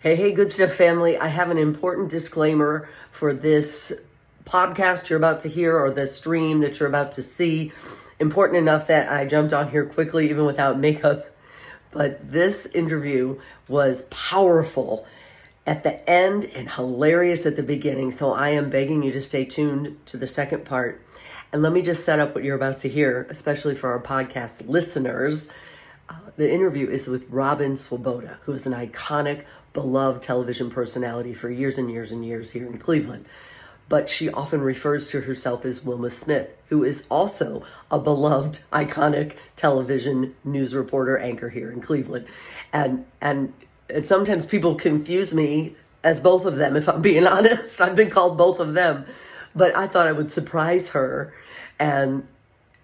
Hey, hey, good stuff, family. I have an important disclaimer for this podcast you're about to hear or the stream that you're about to see. Important enough that I jumped on here quickly, even without makeup. But this interview was powerful at the end and hilarious at the beginning. So I am begging you to stay tuned to the second part. And let me just set up what you're about to hear, especially for our podcast listeners. Uh, the interview is with Robin Swoboda, who is an iconic beloved television personality for years and years and years here in Cleveland. But she often refers to herself as Wilma Smith, who is also a beloved, iconic television news reporter anchor here in Cleveland. And, and, and sometimes people confuse me as both of them, if I'm being honest. I've been called both of them. But I thought I would surprise her and,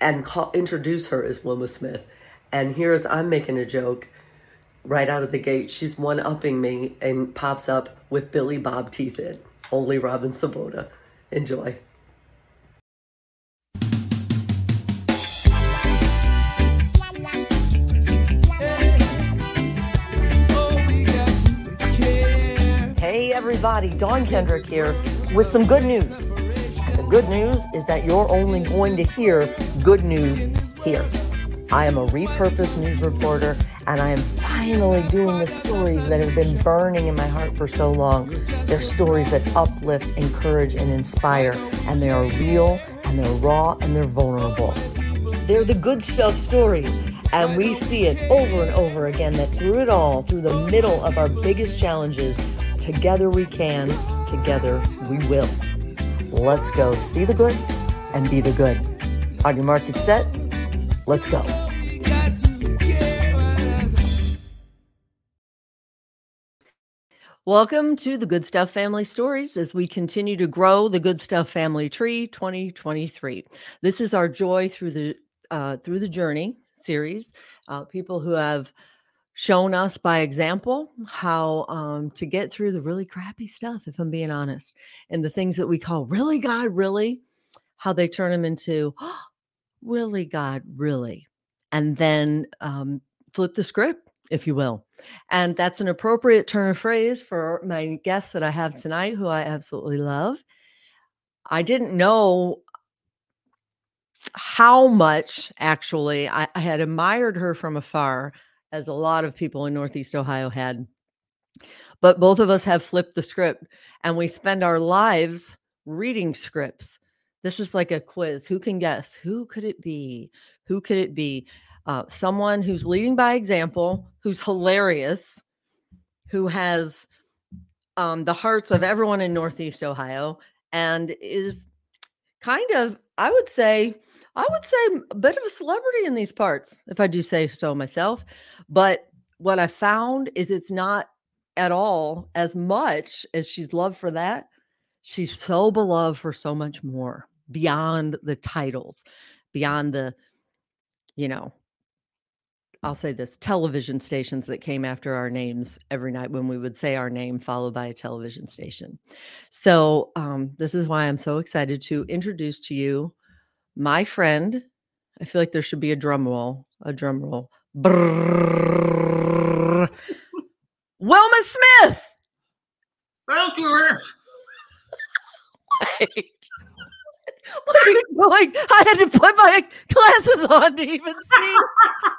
and call, introduce her as Wilma Smith. And here's, I'm making a joke right out of the gate, she's one upping me and pops up with Billy Bob teeth in. Only Robin Swoboda. Enjoy. Hey everybody, Dawn Kendrick here with some good news. The good news is that you're only going to hear good news here. I am a repurposed news reporter and I am finally doing the stories that have been burning in my heart for so long. They're stories that uplift, encourage, and inspire, and they are real, and they're raw, and they're vulnerable. They're the good stuff stories, and we see it over and over again that through it all, through the middle of our biggest challenges, together we can, together we will. Let's go see the good and be the good. On your market set, let's go. Welcome to the Good Stuff Family Stories as we continue to grow the Good Stuff Family Tree 2023. This is our joy through the uh, through the journey series. Uh, people who have shown us by example how um, to get through the really crappy stuff, if I'm being honest, and the things that we call really God, really, how they turn them into oh, really God, really, and then um, flip the script if you will. And that's an appropriate turn of phrase for my guest that I have tonight, who I absolutely love. I didn't know how much actually I, I, had admired her from afar, as a lot of people in Northeast Ohio had. But both of us have flipped the script and we spend our lives reading scripts. This is like a quiz. Who can guess? Who could it be? Who could it be? Uh, someone who's leading by example, who's hilarious, who has um, the hearts of everyone in Northeast Ohio, and is kind of, I would say, I would say a bit of a celebrity in these parts, if I do say so myself. But what I found is it's not at all as much as she's loved for that. She's so beloved for so much more beyond the titles, beyond the, you know, I'll say this television stations that came after our names every night when we would say our name followed by a television station. So, um, this is why I'm so excited to introduce to you my friend. I feel like there should be a drum roll, a drum roll. Brrr, Wilma Smith. Thank you. Wait. What are you doing? I had to put my glasses on to even see.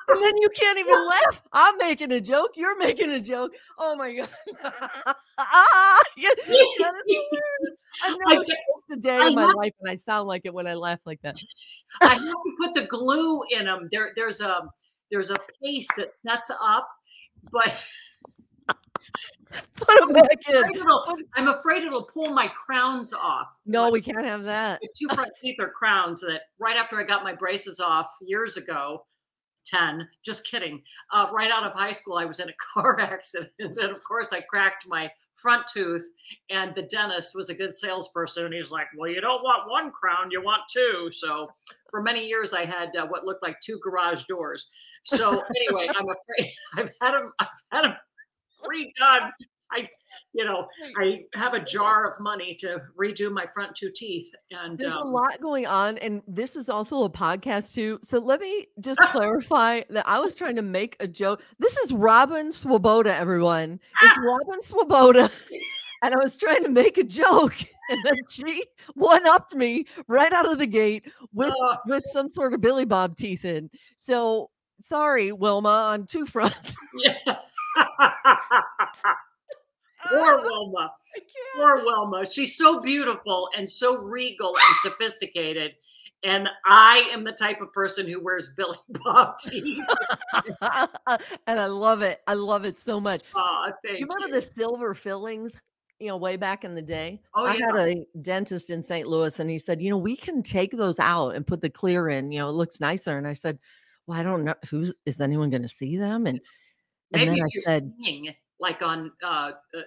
and then you can't even laugh. I'm making a joke. You're making a joke. Oh my god! ah, I've never smoked a day I in my have, life, and I sound like it when I laugh like that. I have to put the glue in them. There, there's a there's a paste that sets up, but Put them back in. I'm afraid it'll pull my crowns off. No, like, we can't have that. two front teeth are crowns that right after I got my braces off years ago, 10, just kidding. Uh, right out of high school, I was in a car accident. And of course, I cracked my front tooth. And the dentist was a good salesperson. And he's like, Well, you don't want one crown, you want two. So for many years, I had uh, what looked like two garage doors. So anyway, I'm afraid I've had them, I've had them redone. I you know, I have a jar of money to redo my front two teeth. And There's a um, lot going on, and this is also a podcast too. So let me just clarify that I was trying to make a joke. This is Robin Swoboda, everyone. It's Robin Swoboda, and I was trying to make a joke, and then she one upped me right out of the gate with uh, with some sort of Billy Bob teeth in. So sorry, Wilma, on two fronts. yeah. Poor oh, Wilma. I can't. Poor Wilma. She's so beautiful and so regal and sophisticated. And I am the type of person who wears Billy Bob teeth. and I love it. I love it so much. Aw, thank you remember the silver fillings you know way back in the day Oh, i yeah. had a dentist in st louis and he said you know we can take those out and put the clear in you know it looks nicer and i said well i don't know who's is anyone going to see them and and Maybe then i you're said singing like on uh, uh,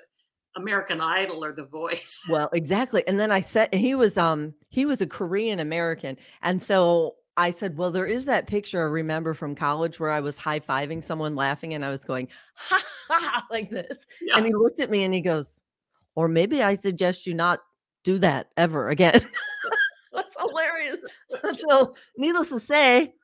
American Idol or The Voice. well exactly and then i said he was um he was a korean american and so i said well there is that picture i remember from college where i was high-fiving someone laughing and i was going ha ha, ha like this Yeah. And he looked at me and he goes, or maybe I suggest you not do that ever again. That's hilarious. so, needless to say,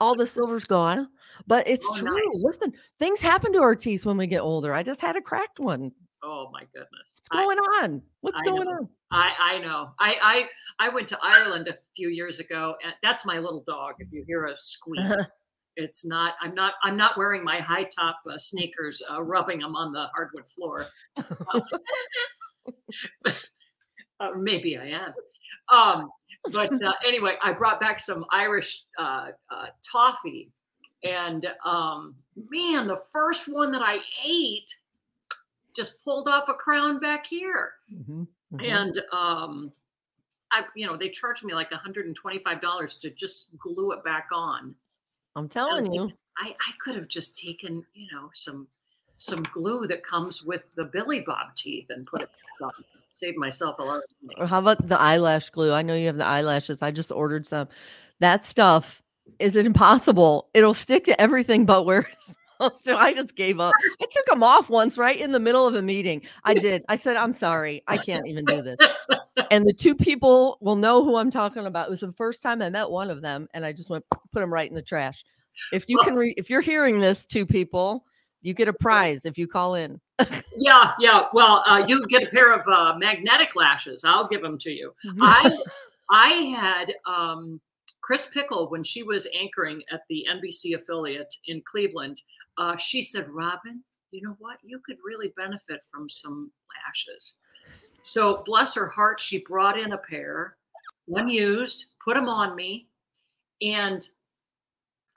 all the silver's gone, but it's Oh, true. nice. Listen, things happen to our teeth when we get older. I just had a cracked one. Oh my goodness. What's going on? What's I going know. on? I, I know. I, I I went to Ireland a few years ago, and that's my little dog. If you hear a squeak, it's not. I'm not. I'm not wearing my high top uh, sneakers, uh, rubbing them on the hardwood floor. Uh, uh, maybe I am. Um, but uh, anyway, I brought back some Irish uh, uh, toffee, and um, man, the first one that I ate just pulled off a crown back here Mhm, mhm. and um i you know they charged me like $125 to just glue it back on I'm telling you. i i could have just taken you know some some glue that comes with the billy bob teeth and put it back on save myself a lot of money how about the eyelash glue? I know you have the eyelashes. I just ordered some. That stuff is it impossible. It'll stick to everything but where it's supposed to. I just gave up. I took them off once right in the middle of a meeting. I did. I said, I'm sorry. I can't even do this. And the two people will know who I'm talking about. It was the first time I met one of them, and I just went put them right in the trash. If you can, re- if you're hearing this, two people, you get a prize if you call in. Yeah yeah well uh, you get a pair of uh, magnetic lashes i'll give them to you I I had um, Chris Pickle when she was anchoring at the NBC affiliate in Cleveland. Uh, she said, "Robin, you know what? You could really benefit from some lashes." So bless her heart, she brought in a pair, unused, put them on me, and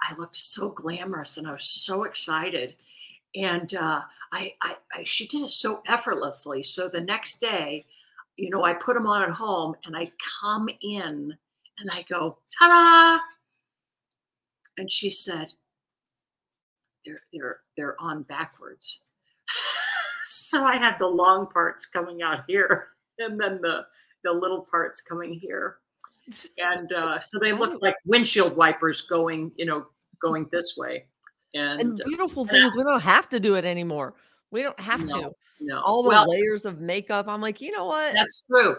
I looked so glamorous and I was so excited. And uh, I, I, I, she did it so effortlessly. So the next day, you know, I put them on at home and I come in and I go, ta da! And she said, they're, they're, they're on backwards. so I had the long parts coming out here and then the, the little parts coming here. And uh, so they look like windshield wipers going, you know, going this way. And, And uh, beautiful thing is, we don't have to do it anymore. We don't have to. no, no. All the well, layers of makeup. I'm like, you know what? that's true.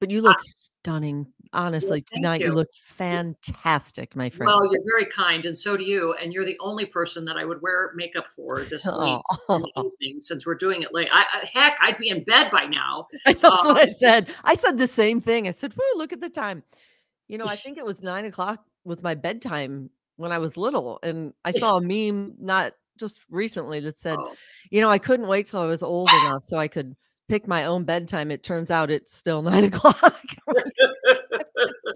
But you look stunning. Honestly, tonight you. you. look fantastic, my friend. Well, you're very kind, and so do you. And you're the only person that I would wear makeup for this late evening, since we're doing it late. I, I, heck, I'd be in bed by now. That's what I said. I said the same thing. I said, "Whoa, look at the time." You know, I think it was nine o'clock was my bedtime when I was little, and I saw a meme not just recently that said, Oh, "You know, I couldn't wait till I was old enough so I could pick my own bedtime." It turns out it's still nine o'clock.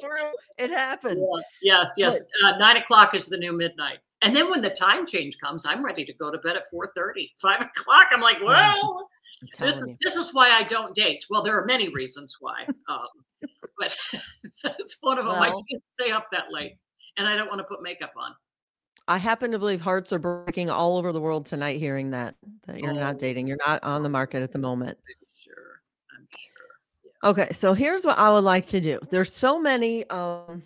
True, it happens. yeah. Yes, yes. Uh, nine o'clock is the new midnight. And then when the time change comes, I'm ready to go to bed at 4:30, 5 o'clock. I'm like, well, I'm this is you. this is why I don't date. Well, there are many reasons why, um, but it's one of them. I can't stay up that late, and I don't want to put makeup on. I happen to believe hearts are breaking all over the world tonight hearing that that you're Oh. not dating. You're not on the market at the moment. I'm sure. I'm sure. Okay, so here's what I would like to do. There's so many um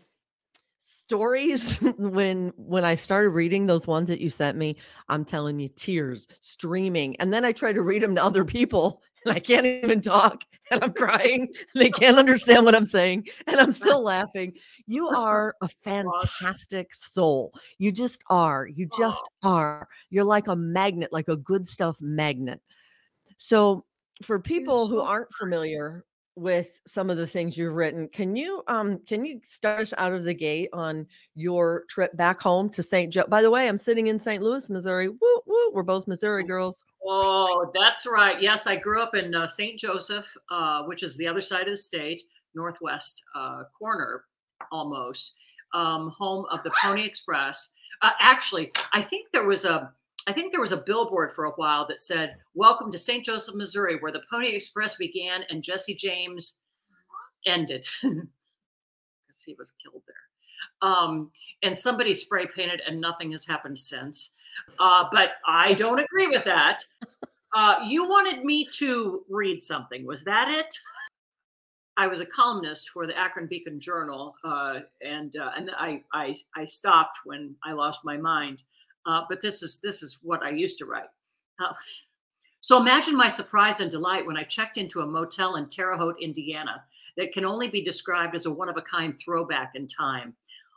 stories when when I started reading those ones that you sent me, I'm telling you tears streaming. And then I try to read them to other people and I can't even talk and I'm crying. And they can't understand what I'm saying and I'm still laughing. You are a fantastic soul. You just are. You just are. You're like a magnet, like a good stuff magnet. So for people who aren't familiar with some of the things you've written. Can you um can you start us out of the gate on your trip back home to St. Joe? By the way, I'm sitting in St. Louis, Missouri. Woo woo, we're both Missouri girls. Oh, that's right. Yes, I grew up in uh, St. Joseph, uh, which is the other side of the state, northwest uh, corner almost, um, home of the Pony Express. Uh, actually, I think there was a I think there was a billboard for a while that said, Welcome to St. Joseph, Missouri, where the Pony Express began and Jesse James ended. Because he was killed there. Um, and somebody spray painted, and nothing has happened since. Uh, but I don't agree with that. Uh, you wanted me to read something. Was that it? I was a columnist for the Akron Beacon Journal, uh, and uh, and I, I I stopped when I lost my mind. Uh, but this is this is what I used to write. Uh, so imagine my surprise and delight when I checked into a motel in Terre Haute, Indiana, that can only be described as a one of a kind throwback in time.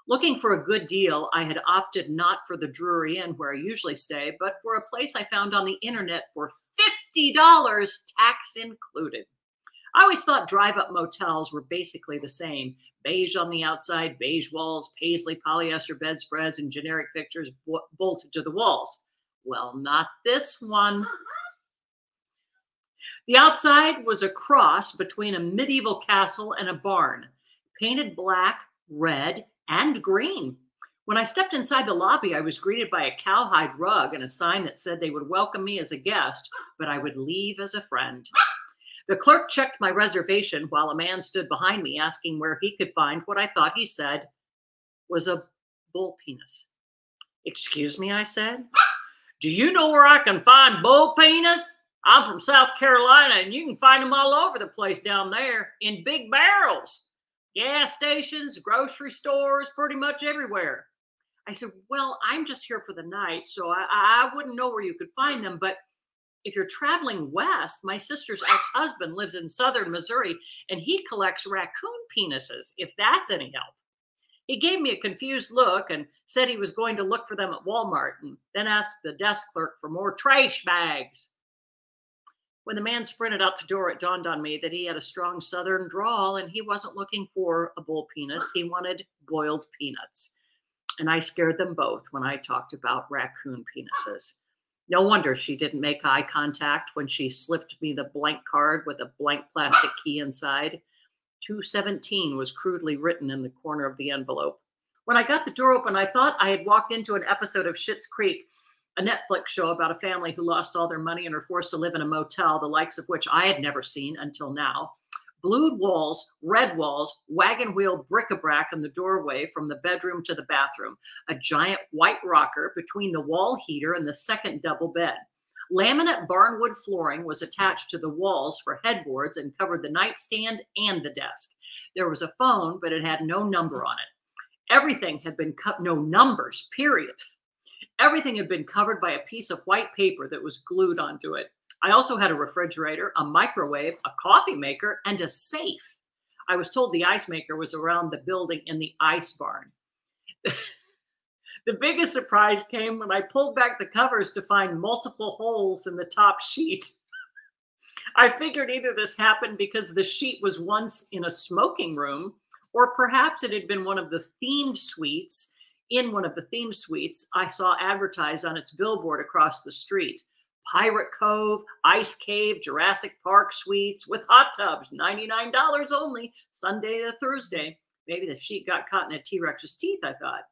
Looking for a good deal, I had opted not for the Drury Inn where I usually stay, but for a place I found on the internet for $50, tax included. I always thought drive up motels were basically the same beige on the outside, beige walls, paisley polyester bedspreads, and generic pictures bolted to the walls. Well, not this one. The outside was a cross between a medieval castle and a barn, painted black, red, and green. When I stepped inside the lobby, I was greeted by a cowhide rug and a sign that said they would welcome me as a guest, but I would leave as a friend. The clerk checked my reservation while a man stood behind me asking where he could find what I thought he said was a bull penis. Excuse me, I said. Do you know where I can find bull penis? I'm from South Carolina and you can find them all over the place down there in big barrels, gas stations, grocery stores, pretty much everywhere. I said, Well, I'm just here for the night, so I, I wouldn't know where you could find them, but if you're traveling west, my sister's ex husband lives in southern Missouri and he collects raccoon penises, if that's any help. He gave me a confused look and said he was going to look for them at Walmart and then asked the desk clerk for more trash bags. When the man sprinted out the door, it dawned on me that he had a strong southern drawl and he wasn't looking for a bull penis. He wanted boiled peanuts. And I scared them both when I talked about raccoon penises. No wonder she didn't make eye contact when she slipped me the blank card with a blank plastic key inside. 217 was crudely written in the corner of the envelope. When I got the door open, I thought I had walked into an episode of Schitt's Creek, a Netflix show about a family who lost all their money and are forced to live in a motel, the likes of which I had never seen until now blued walls, red walls, wagon wheel bric-a-brac in the doorway from the bedroom to the bathroom, a giant white rocker between the wall heater and the second double bed. Laminate barnwood flooring was attached to the walls for headboards and covered the nightstand and the desk. There was a phone, but it had no number on it. Everything had been cut, no numbers, period. Everything had been covered by a piece of white paper that was glued onto it. I also had a refrigerator, a microwave, a coffee maker, and a safe. I was told the ice maker was around the building in the ice barn. the biggest surprise came when I pulled back the covers to find multiple holes in the top sheet. I figured either this happened because the sheet was once in a smoking room, or perhaps it had been one of the themed suites. In one of the themed suites, I saw advertised on its billboard across the street. Pirate Cove, Ice Cave, Jurassic Park suites with hot tubs, $99 only, Sunday to Thursday. Maybe the sheet got caught in a T Rex's teeth, I thought.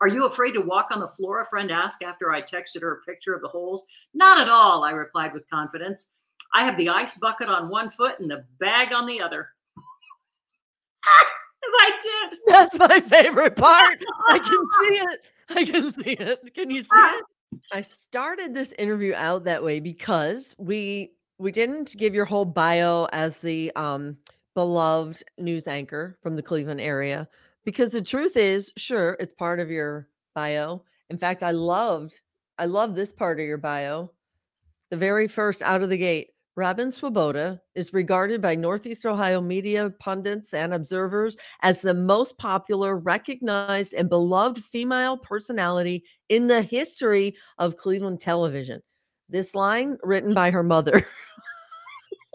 Are you afraid to walk on the floor? A friend asked after I texted her a picture of the holes. Not at all, I replied with confidence. I have the ice bucket on one foot and the bag on the other. I did. That's my favorite part. I can see it. I can see it. Can you see it? I started this interview out that way because we we didn't give your whole bio as the um beloved news anchor from the Cleveland area, because the truth is, sure, it's part of your bio. In fact, I loved, I love this part of your bio. The very first out of the gate, Robin Swoboda is regarded by Northeast Ohio media pundits and observers as the most popular, recognized, and beloved female personality in the history of Cleveland television. This line written by her mother.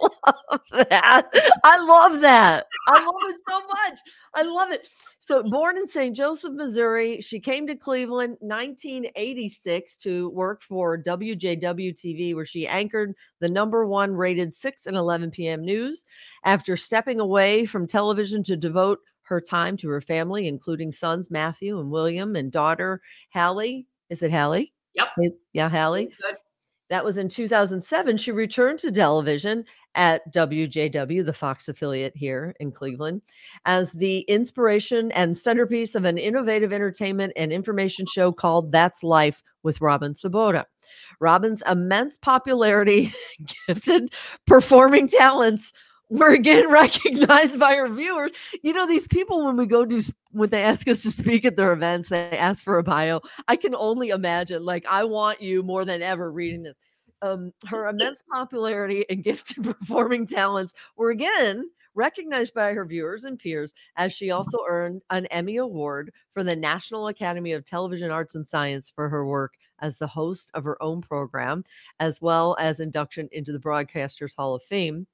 love that. I love that. I love it so much. I love it. So, born in St. Joseph, Missouri, she came to Cleveland 1986 to work for WJW TV, where she anchored the number one rated 6 and 11 p.m. news. After stepping away from television to devote her time to her family, including sons Matthew and William and daughter Hallie. Is it Hallie? Yep. Yeah, Hallie. That was in 2007. She returned to television at WJW, the Fox affiliate here in Cleveland, as the inspiration and centerpiece of an innovative entertainment and information show called That's Life with Robin Swoboda. Robin's immense popularity, gifted performing talents were again recognized by her viewers. You know, these people, when we go to, when they ask us to speak at their events, they ask for a bio. I can only imagine, like, I want you more than ever reading this. Um, her immense popularity and gifted performing talents were again recognized by her viewers and peers as she also earned an Emmy Award for the National Academy of Television Arts and Science for her work as the host of her own program, as well as induction into the Broadcasters Hall of Fame.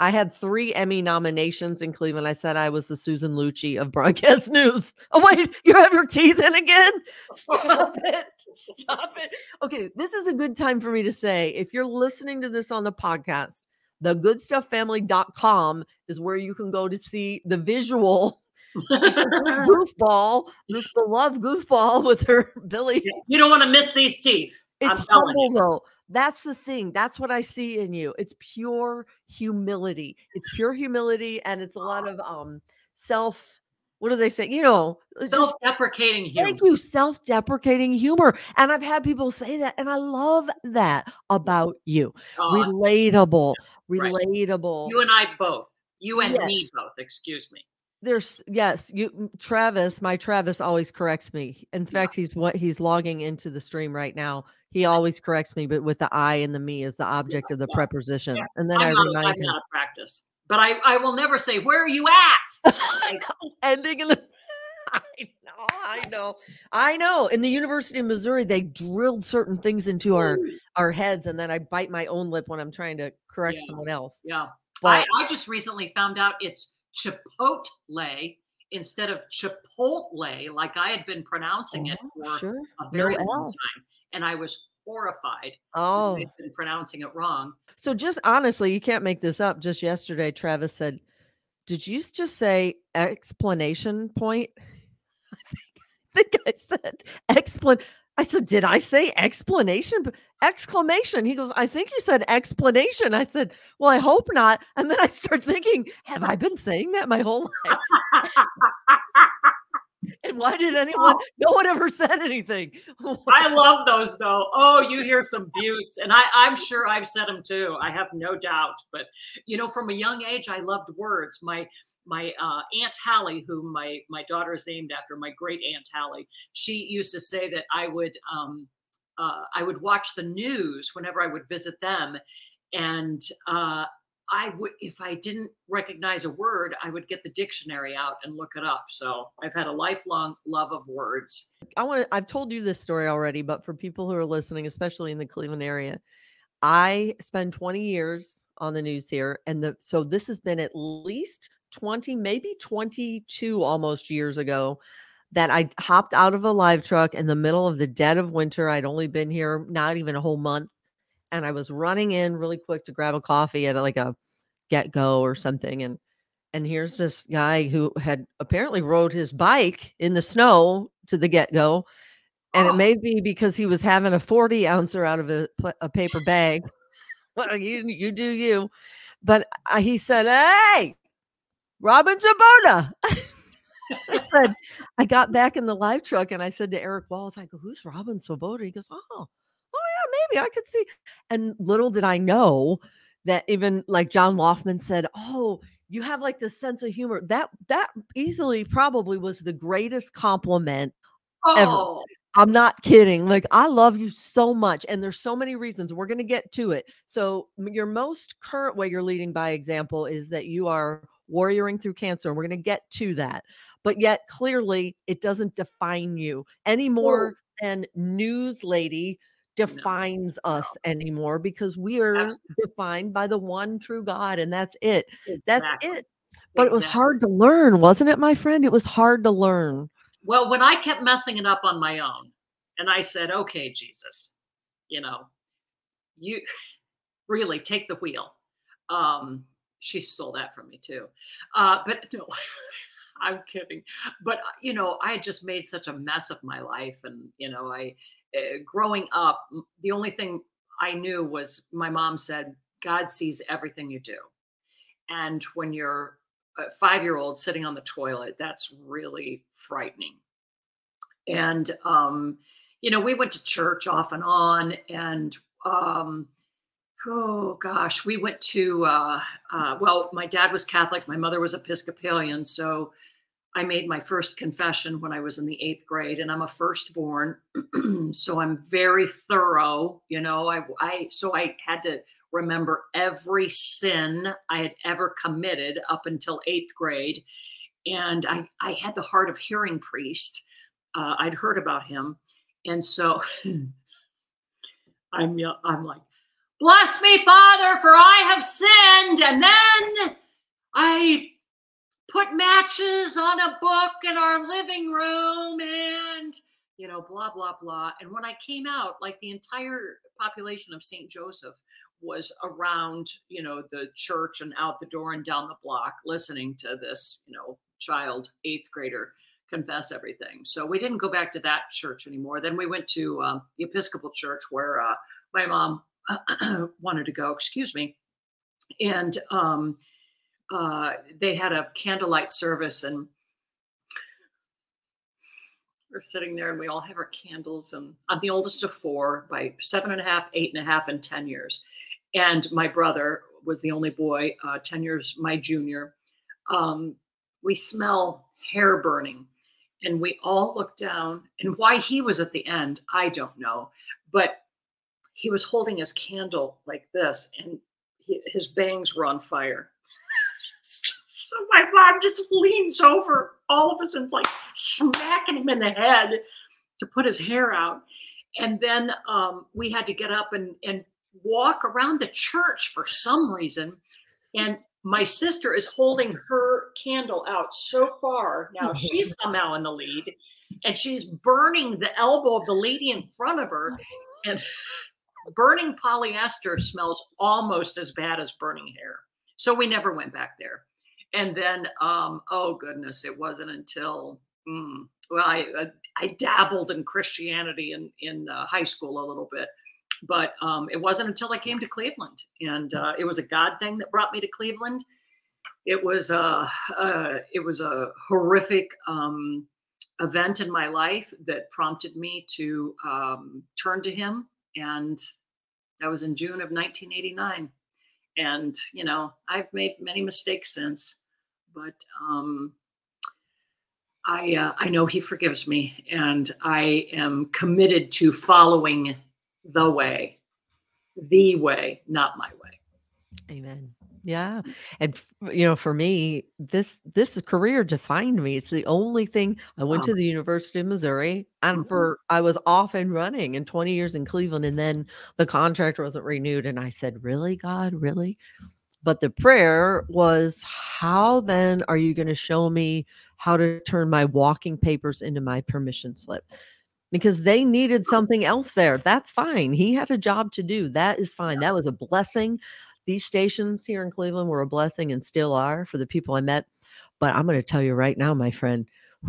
I had three Emmy nominations in Cleveland. I said I was the Susan Lucci of broadcast news. Oh, wait, you have your teeth in again? Stop it. Stop it. Okay, this is a good time for me to say if you're listening to this on the podcast, thegoodstufffamily.com is where you can go to see the visual goofball, this beloved goofball with her Billy. you don't want to miss these teeth. I'm It's telling humble though. That's the thing. That's what I see in you. It's pure humility. It's pure humility, and it's a lot of um self. What do they say? You know, Self-deprecating humor. Thank you, self-deprecating humor. And I've had people say that, and I love that about you. Oh, Relatable, Right. relatable. you and I both. You and me both. Excuse me. There's yes, you Travis, my Travis always corrects me. In fact, he's what he's logging into the stream right now. He always corrects me, but with the I and the me as the object of the yeah, preposition. yeah. And then I I'm, not, remind I'm him. not a practice, but I, I will never say, "Where are you at?" I ending in the I know, I know, I know. In the University of Missouri, they drilled certain things into our our heads, and then I bite my own lip when I'm trying to correct Yeah. someone else. Yeah. I, But I just recently found out it's Chipotle instead of Chipotle, like I had been pronouncing it Oh, for sure, a no very long L. time, and I was horrified. Oh, I'd been pronouncing it wrong. so just honestly, you can't make this up. Just yesterday, Travis said, "Did you just say explanation point?" I think I said explan. I said, "Did I say explanation?" Exclamation. He goes, "I think you said explanation." I said, "Well, I hope not." And then I start thinking, "Have I been saying that my whole life?" And why did anyone? No one ever said anything. I love those though. Oh, you hear some buttes, and I, I'm sure I've said them too. I have no doubt. But you know, from a young age, I loved words. My my uh, aunt Hallie, whom my my daughter is named after, my great aunt Hallie, she used to say that I would um, uh, I would watch the news whenever I would visit them, and uh, I would if I didn't recognize a word, I would get the dictionary out and look it up. So I've had a lifelong love of words. I want to, I've told you this story already, but for people who are listening, especially in the Cleveland area, I spent 20 years on the news here. And the, so this has been at least 20, maybe 22 almost years ago that I hopped out of a live truck in the middle of the dead of winter. I'd only been here not even a whole month. And I was running in really quick to grab a coffee at like a get go or something. And and here's this guy who had apparently rode his bike in the snow to the get go. And Oh. it may be because he was having a 40 ouncer out of a, a paper bag. well, you, you do you. But uh, he said, Hey, Robin Zabona. I said, I got back in the live truck and I said to Eric Wallace, I go, Who's Robin Swoboda? He goes, Oh, oh maybe I could see. And little did I know that even like John Loftman said, Oh, you have like this sense of humor. That that easily probably was the greatest compliment ever. Oh, I'm not kidding. Like I love you so much and there's so many reasons. We're going to get to it. So your most current way you're leading by example is that you are warrioring through cancer and we're going to get to that. But yet clearly it doesn't define you any more than news lady defines us anymore because we are Absolutely. defined by the one true God and that's it. That's it. But it was hard to learn, wasn't it, my friend? It was hard to learn. Well, when I kept messing it up on my own, and I said, okay, Jesus, you know, you really take the wheel. Um, she stole that from me too. Uh, but no, I'm kidding. But, uh, you know, I had just made such a mess of my life. And, you know, I, uh, growing up, the only thing I knew was my mom said, God sees everything you do. And when you're a five year old sitting on the toilet, that's really frightening. And, um, you know, we went to church off and on. And, um, oh gosh, we went to, uh, uh, well, my dad was Catholic, my mother was Episcopalian. So I made my first confession when I was in the eighth grade, and I'm a firstborn. so I'm very thorough, you know. I, I, so I had to remember every sin I had ever committed up until eighth grade. And I, I had the heart of hearing priest. Uh, I'd heard about him. And so I'm, I'm like, bless me, Father, for I have sinned. And then I put matches on a book in our living room and you know blah blah blah. And when i came out like the entire population of st joseph was around you know the church and out the door and down the block listening to this you know child eighth grader confess everything. So we didn't go back to that church anymore. Then we went to um, the episcopal church where uh, my mom wanted to go excuse me. And um, uh, they had a candlelight service and we're sitting there and we all have our candles and i'm the oldest of four by seven and a half eight and a half and ten years. And my brother was the only boy uh, 10 years my junior. Um, we smell hair burning and we all look down and why he was at the end i don't know. But he was holding his candle like this and he, his bangs were on fire so my mom just leans over all of us and like smacking him in the head to put his hair out. And then um, we had to get up and, and walk around the church for some reason. And my sister is holding her candle out so far. Now she's somehow in the lead and she's burning the elbow of the lady in front of her. And burning polyester smells almost as bad as burning hair. So we never went back there. And then, um, oh goodness, it wasn't until mm, well, I uh, I dabbled in Christianity in in uh, high school a little bit, but um, it wasn't until I came to Cleveland, and uh, it was a God thing that brought me to Cleveland. It was a uh, it was a horrific um, event in my life that prompted me to um, turn to Him, and that was in June of 1989 and you know i've made many mistakes since but um i uh, i know he forgives me and i am committed to following the way the way not my way Amen. Yeah. And you know, for me, this this career defined me. It's the only thing I went Wow. to the University of Missouri and Mhm. for I was off and running in 20 years in Cleveland and then the contract wasn't renewed and I said, "Really, God? Really?" But the prayer was, "How then are you going to show me how to turn my walking papers into my permission slip?" Because they needed something else there. That's fine. He had a job to do. That is fine. That was a blessing these stations here in Cleveland were a blessing and still are for the people I met. But I'm going to tell you right now, my friend,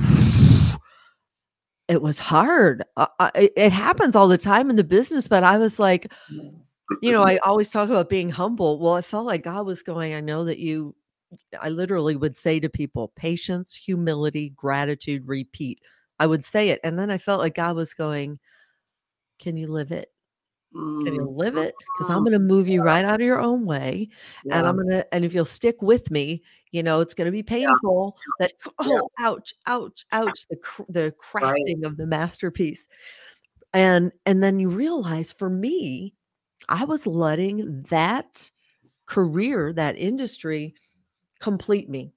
it was hard. Uh, it, it happens all the time in the business, but I was like, you know, I always talk about being humble. Well, I felt like God was going, I know that you, I literally would say to people, patience, humility, gratitude, repeat. I would say it. And then I felt like God was going, can you live it? Can you Mm, live it? Because I'm mm, going to move you right out of your own way. And I'm going to, and if you'll stick with me, you know, it's going to be yeah, painful that, yeah, oh, ouch, ouch, ouch, the, the right. crafting of the masterpiece. And, and then you realize for me, I was letting that career, that industry complete me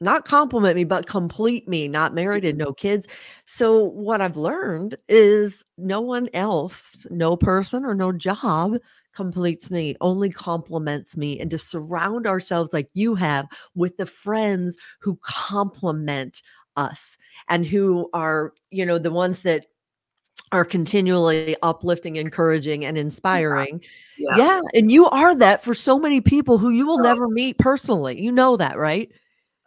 not compliment me, but complete me, not married and mm-hmm. no kids. So, what I've learned is no one else, no person or no job completes me, only complements me. And to surround ourselves like you have with the friends who complement us and who are, you know, the ones that are continually uplifting, encouraging, and Yeah, inspiring. Yeah. yes. And you are that for so many people who you will never meet personally. You know that, right?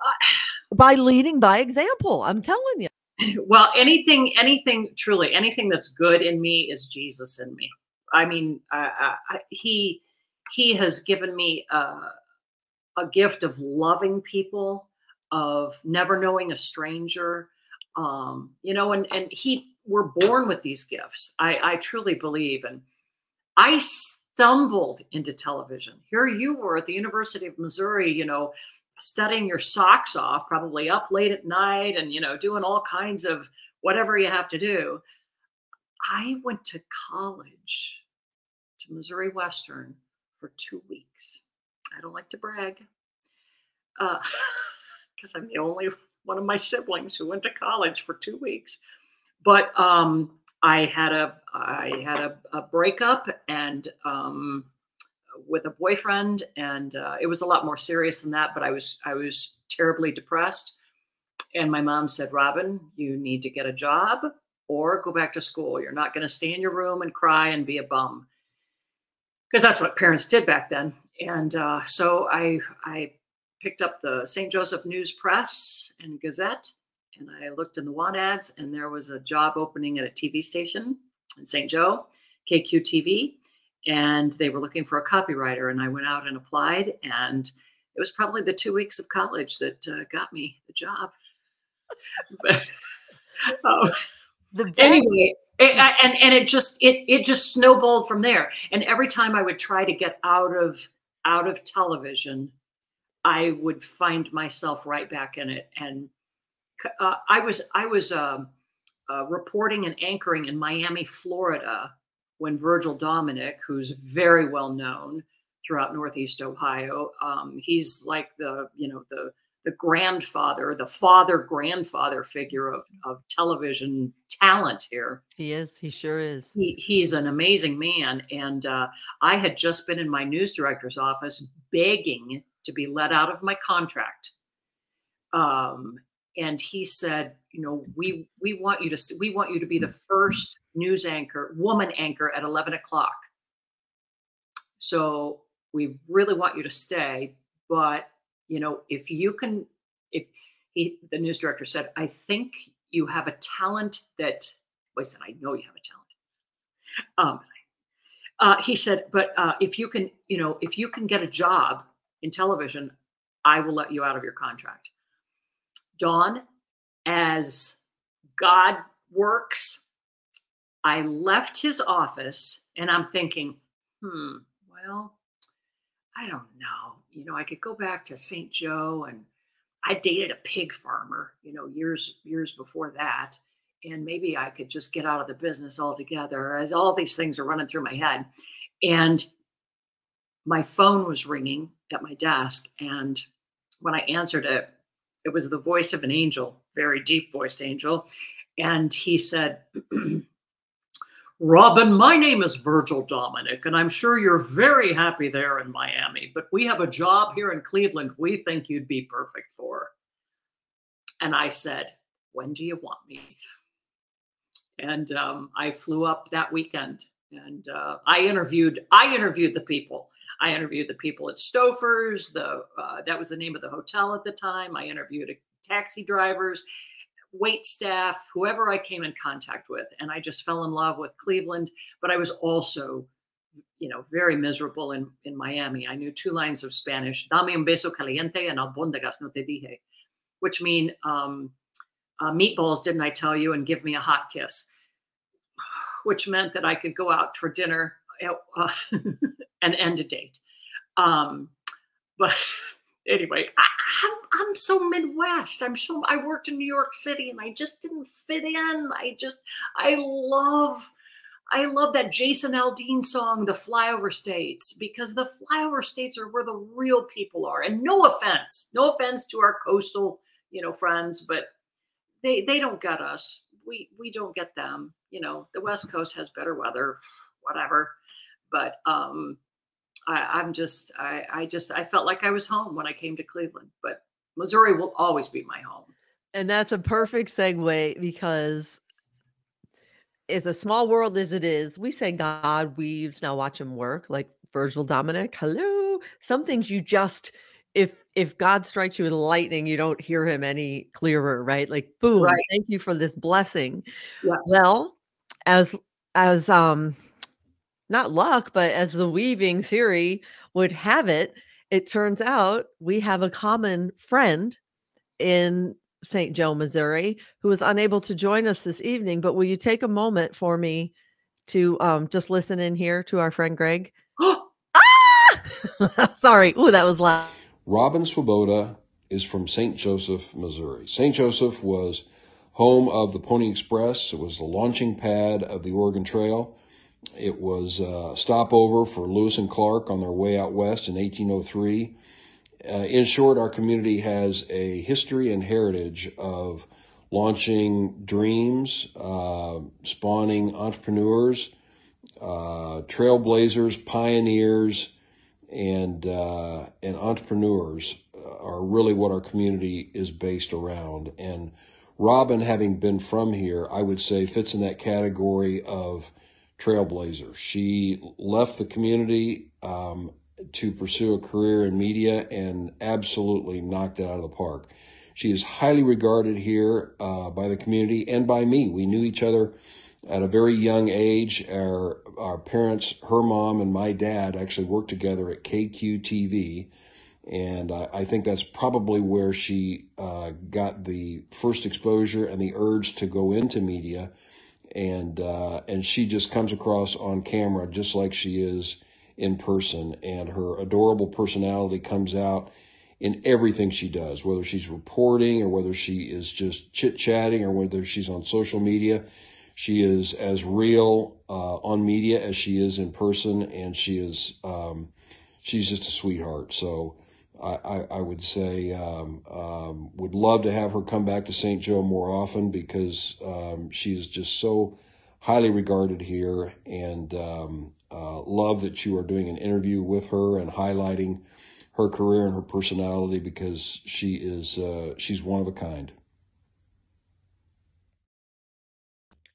uh, by leading by example. I'm telling you. well, anything, anything, truly, anything that's good in me is Jesus in me. I mean, uh, uh, he he has given me a, a gift of loving people, of never knowing a stranger. Um, you know, and and he we're born with these gifts. I, I truly believe, and I stumbled into television. Here you were at the University of Missouri, you know, studying your socks off, probably up late at night and, you know, doing all kinds of whatever you have to do. I went to college to Missouri Western for two weeks. I don't like to brag uh, because I'm the only one of my siblings who went to college for two weeks. But um, I had a I had a, a breakup and um, with a boyfriend, and uh, it was a lot more serious than that. But I was I was terribly depressed, and my mom said, "Robin, you need to get a job or go back to school. You're not going to stay in your room and cry and be a bum." Because that's what parents did back then. And uh, so I I picked up the St. Joseph News Press and Gazette, and I looked in the want ads, and there was a job opening at a TV station in St. Joe, KQTV, and they were looking for a copywriter. And I went out and applied, and it was probably the two weeks of college that uh, got me the job. but, um, The anyway, it, I- and and it just it it just snowballed from there. And every time I would try to get out of out of television, I would find myself right back in it. And uh, I was I was um, uh, reporting and anchoring in Miami, Florida, when Virgil Dominic, who's very well known throughout Northeast Ohio, um, he's like the you know the the grandfather, the father grandfather figure of of television talent here. He is. He sure is. He, he's an amazing man, and uh, I had just been in my news director's office begging to be let out of my contract. Um, and he said, you know, we we want you to we want you to be the first news anchor, woman anchor at eleven o'clock. So we really want you to stay, but you know, if you can, if he, the news director said, I think you have a talent that. Well, I said, I know you have a talent. Um, uh, he said, but uh, if you can, you know, if you can get a job in television, I will let you out of your contract. Dawn, as God works, I left his office and I'm thinking, hmm, well, I don't know. You know, I could go back to St. Joe and I dated a pig farmer, you know, years years before that. And maybe I could just get out of the business altogether. As all these things are running through my head. And my phone was ringing at my desk. And when I answered it, it was the voice of an angel, very deep voiced angel. And he said, Robin, my name is Virgil Dominic, and I'm sure you're very happy there in Miami, but we have a job here in Cleveland we think you'd be perfect for. And I said, When do you want me? And um, I flew up that weekend and uh, I interviewed I interviewed the people. I interviewed the people at Stouffer's. The uh, that was the name of the hotel at the time. I interviewed taxi drivers, wait staff, whoever I came in contact with, and I just fell in love with Cleveland. But I was also, you know, very miserable in in Miami. I knew two lines of Spanish: "Dame un beso caliente" and "Albóndigas no te dije," which mean um, uh, meatballs, didn't I tell you, and give me a hot kiss which meant that I could go out for dinner uh, an end a date. Um, but anyway, I, I'm, I'm so Midwest. I'm so I worked in New York City and I just didn't fit in. I just I love I love that Jason Aldean song, The Flyover States, because the flyover states are where the real people are. And no offense, no offense to our coastal, you know, friends, but they they don't get us. We we don't get them. You know, the West Coast has better weather, whatever. But um I, I'm just I, I just I felt like I was home when I came to Cleveland. But Missouri will always be my home. And that's a perfect segue because as a small world as it is, we say God weaves. Now watch him work, like Virgil Dominic. Hello. Some things you just if if God strikes you with lightning, you don't hear him any clearer, right? Like boom, Right. thank you for this blessing. Yes. Well, as as um not luck, but as the weaving theory would have it, it turns out we have a common friend in St. Joe, Missouri, who is unable to join us this evening. But will you take a moment for me to um, just listen in here to our friend Greg? Ah! Sorry. Ooh, that was loud. Robin Swoboda is from St. Joseph, Missouri. St. Joseph was home of the Pony Express. It was the launching pad of the Oregon Trail. It was a stopover for Lewis and Clark on their way out west in 1803. Uh, in short, our community has a history and heritage of launching dreams, uh, spawning entrepreneurs, uh, trailblazers, pioneers, and uh, and entrepreneurs are really what our community is based around. And Robin, having been from here, I would say fits in that category of trailblazer. She left the community um, to pursue a career in media and absolutely knocked it out of the park. She is highly regarded here uh, by the community and by me. We knew each other at a very young age. Our our parents, her mom and my dad, actually worked together at KQTV, and I, I think that's probably where she uh, got the first exposure and the urge to go into media. And uh, and she just comes across on camera just like she is in person, and her adorable personality comes out in everything she does, whether she's reporting or whether she is just chit chatting or whether she's on social media. She is as real uh, on media as she is in person, and she is um, she's just a sweetheart. So I, I, I would say um, um, would love to have her come back to St. Joe more often because um, she is just so highly regarded here, and um, uh, love that you are doing an interview with her and highlighting her career and her personality because she is uh, she's one of a kind.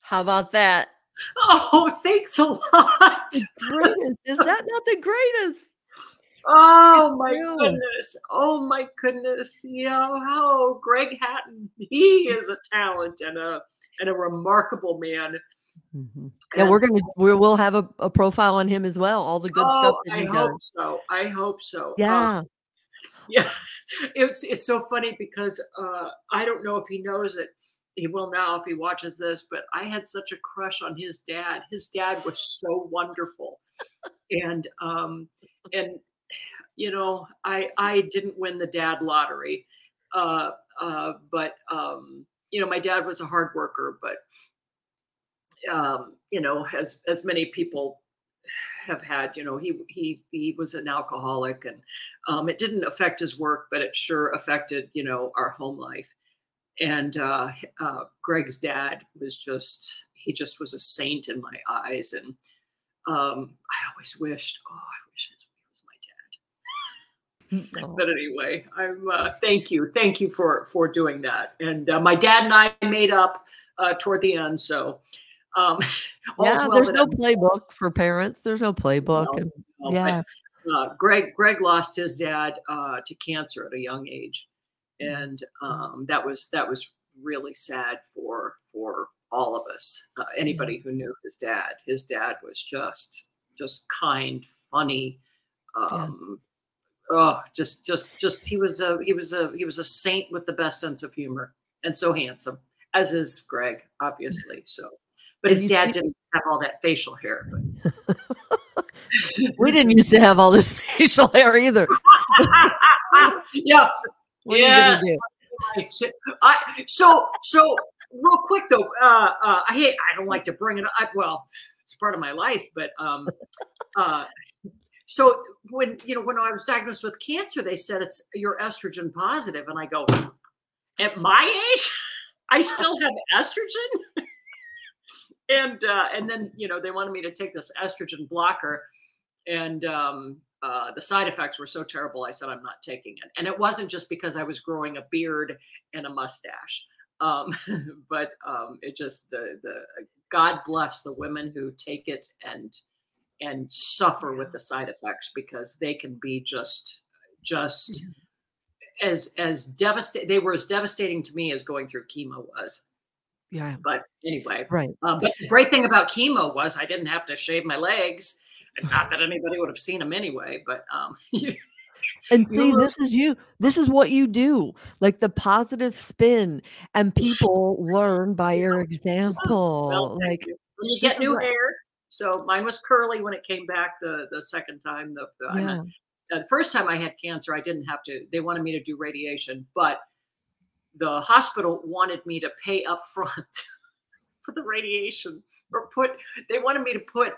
How about that? Oh, thanks a lot. Greatest. Is that not the greatest? Oh my you. goodness. Oh my goodness. Yeah. Oh, Greg Hatton. He is a talent and a and a remarkable man. Mhm. Yeah, we're gonna we will have a, a profile on him as well. All the good oh, stuff that I hope does. so. I hope so. Uh, Yeah. yeah. It's it's so funny because uh I don't know if he knows it. He will now if he watches this, but I had such a crush on his dad. His dad was so wonderful. And um and you know, I I didn't win the dad lottery. Uh uh but um you know, my dad was a hard worker, but um, you know, as as many people have had, you know, he he he was an alcoholic, and um, it didn't affect his work, but it sure affected, you know, our home life. And uh, uh, Greg's dad was just he just was a saint in my eyes, and um, I always wished, oh, I wish his- he was my dad Oh, but anyway, I'm uh, thank you, thank you for for doing that. And uh, my dad and I made up uh, toward the end, so um, yeah, well there's no ends playbook for parents. There's no playbook. well. and well. yeah. But, uh, Greg Greg lost his dad uh, to cancer at a young age, and um, that was that was really sad for for all of us. Uh, anybody who knew his dad, his dad was just just kind, funny. Um, oh just just just he was a he was a he was a saint with the best sense of humor and so handsome as is greg obviously so but his dad didn't have all that facial hair but we didn't used to have all this facial hair either. yeah. What Yes. So- I so so real quick though. Uh, uh, I hate. I don't like to bring it up. Well, it's part of my life, but um, uh, so when you know when I was diagnosed with cancer, they said it's you're estrogen positive, and I go, at my age, I still have estrogen. and uh, and then you know they wanted me to take this estrogen blocker, and um, uh, the side effects were so terrible. I said I'm not taking it, and it wasn't just because I was growing a beard and a mustache, um, but um, it just the the God bless the women who take it and and suffer with the side effects because they can be just just as as devastating. They were as devastating to me as going through chemo was. Yeah, But anyway, right. um, but the great thing about chemo was I didn't have to shave my legs. Not that anybody would have seen them anyway, but um, And see, this is you. This is what you do. Like the positive spin, and people learn by your example. well, like you. when you get new hair, so mine was curly when it came back the the second time. The, the, yeah, had- the first time I had cancer, I didn't have to. They wanted me to do radiation, but the hospital wanted me to pay up front for the radiation or put. They wanted me to put.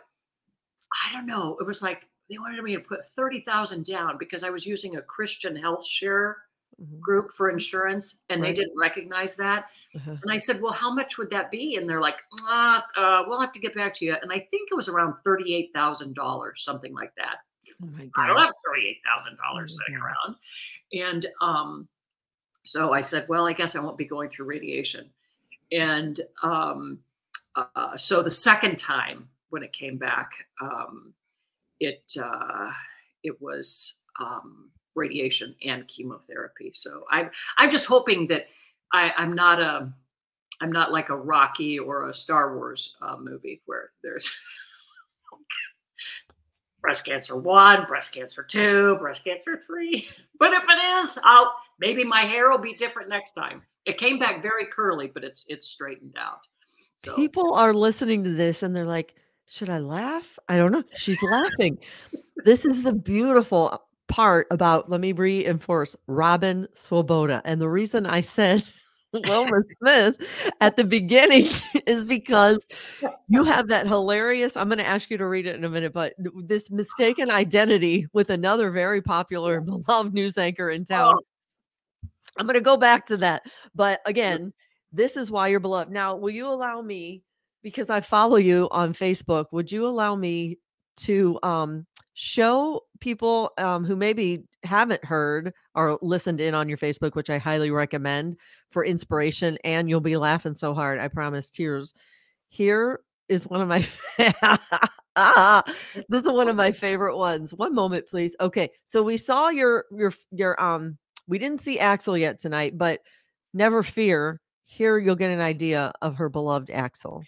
I don't know. It was like they wanted me to put thirty thousand down because I was using a Christian health share mhm, group for insurance, and Right. they didn't recognize that. Uh-huh. And I said, "Well, how much would that be?" And they're like, ah, uh, "We'll have to get back to you." And I think it was around thirty-eight thousand dollars, something like that. Oh my I don't have thirty-eight thousand dollars Oh sitting God. around. And um, so I said, "Well, I guess I won't be going through radiation." And um, uh, so the second time when it came back, um, it uh, it was um, radiation and chemotherapy. So I'm I'm just hoping that I, I'm not a I'm not like a Rocky or a Star Wars uh, movie where there's breast cancer one, breast cancer two, breast cancer three. But if it is, I'll maybe my hair will be different next time. It came back very curly, but it's it's straightened out. So People are listening to this and they're like, should I laugh? I don't know. She's laughing. This is the beautiful part about, let me reinforce Robin Swoboda. And the reason I said Wilma Smith at the beginning is because you have that hilarious. I'm going to ask you to read it in a minute, but this mistaken identity with another very popular, beloved news anchor in town. Oh. I'm going to go back to that. But again, this is why you're beloved. Now, will you allow me, because I follow you on Facebook, would you allow me to um, show people um, who maybe haven't heard or listened in on your Facebook, which I highly recommend for inspiration? And you'll be laughing so hard. I promise, tears. Here is one of my this is one of my favorite ones. One moment, please. Okay, so we saw your your your um we didn't see Axel yet tonight, but never fear. Here you'll get an idea of her beloved Axel.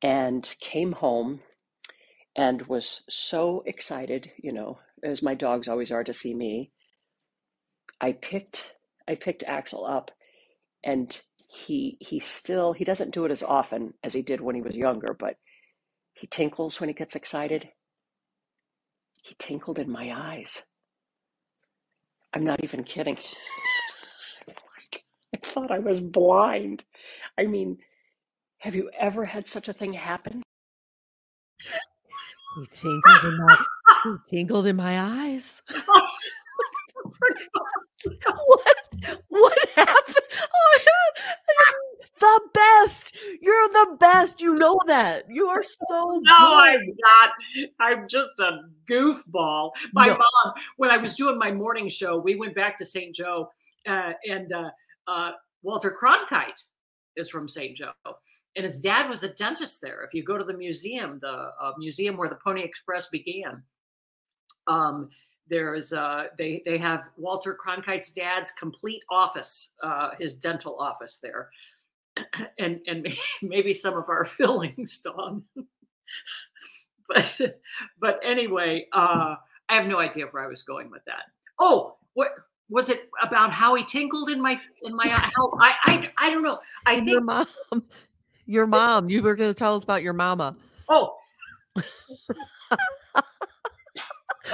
and came home and was so excited, you know, as my dogs always are to see me. I picked I picked Axel up and he he still he doesn't do it as often as he did when he was younger, but he tinkles when he gets excited. He tinkled in my eyes. I'm not even kidding. I thought I was blind. I mean, have you ever had such a thing happen? He tinkled in my he tinkled in my eyes. what? What happened? Oh. The best. You're the best. You know that. You are so No, I'm not. I'm just a goofball. My No. mom, when I was doing my morning show, we went back to St. Joe, uh, and uh, uh, Walter Cronkite is from St. Joe, and his dad was a dentist there. If you go to the museum, the uh, museum where the Pony Express began, um, there's uh, they they have Walter Cronkite's dad's complete office, uh, his dental office there, and and maybe some of our fillings, Dawn. but but anyway, uh, I have no idea where I was going with that. Oh, what was it about? How he tinkled in my in my eye? How I I, I don't know. I And your think mom. Your mom. You were going to tell us about your mama. oh.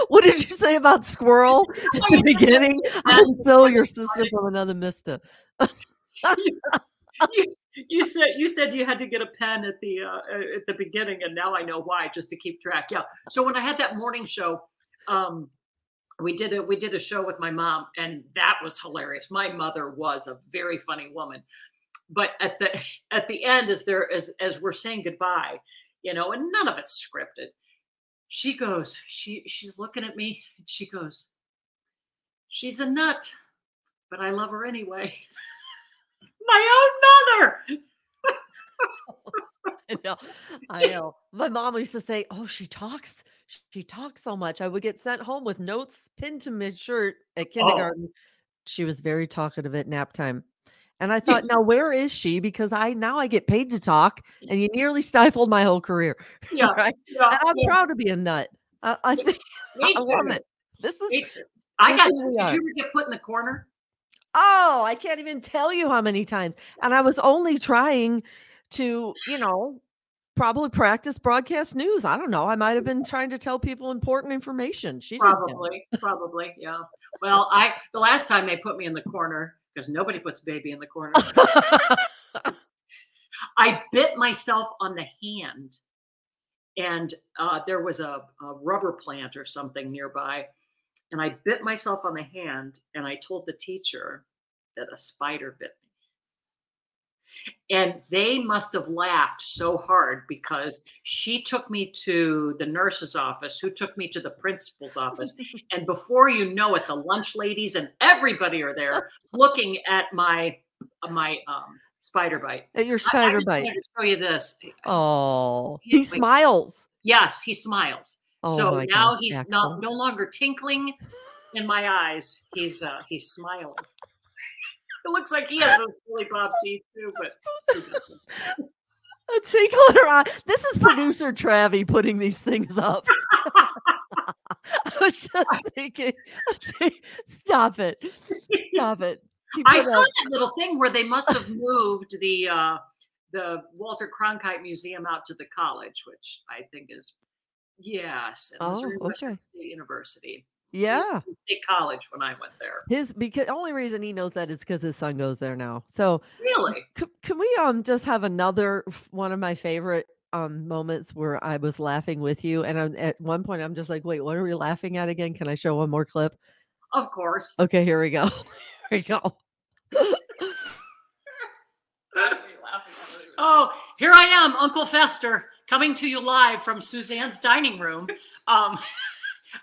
what did you say about squirrel at Oh, the beginning? I'm so your sister from another mister. you, you said you said you had to get a pen at the uh, uh, at the beginning, and now I know why, just to keep track. Yeah. So when I had that morning show, um, we did a we did a show with my mom, and that was hilarious. My mother was a very funny woman, but at the at the end, as there as as we're saying goodbye, you know, and none of it's scripted. She goes, she she's looking at me, and she goes, she's a nut, but I love her anyway. My own mother. I know. I know. My mom used to say, "Oh, she talks. She talks so much." I would get sent home with notes pinned to my shirt at oh. kindergarten. She was very talkative at nap time. And I thought, now where is she? Because I now I get paid to talk, and you nearly stifled my whole career. Yeah, right? yeah, And I'm yeah. proud to be a nut. I, I think Me I love it. This is. I got. is who we Did you ever get put in the corner? Oh, I can't even tell you how many times. And I was only trying to, you know, probably practice broadcast news. I don't know. I might have been trying to tell people important information. She. Probably, probably, yeah. Well, I the last time they put me in the corner because nobody puts baby in the corner. I bit myself on the hand, and uh, there was a, a rubber plant or something nearby, and I bit myself on the hand, and I told the teacher that a spider bit. And they must have laughed so hard because she took me to the nurse's office, who took me to the principal's office. And before you know it, the lunch ladies and everybody are there looking at my my um, spider bite. At your I- I spider just bite. to show you this. Oh, he like- smiles. Yes, he smiles. Oh so now God, he's Axel. not no longer tinkling in my eyes. He's uh he's smiling. It looks like he has those Billy Bob teeth too, but a her eye. This is producer Travis putting these things up. I was just thinking, stop it. Stop it. I saw a- that little thing where they must have moved the uh the Walter Cronkite Museum out to the college, which I think is yes, it was Oh, okay. State University. Yeah. State College when I went there. His because only reason he knows that is because his son goes there now. So Really? c- can we um just have another one of my favorite um moments where I was laughing with you and I'm, at one point I'm just like, wait, what are we laughing at again? Can I show one more clip? Of course. Okay, here we go. here we go. Oh, here I am, Uncle Fester, coming to you live from Suzanne's dining room. Um,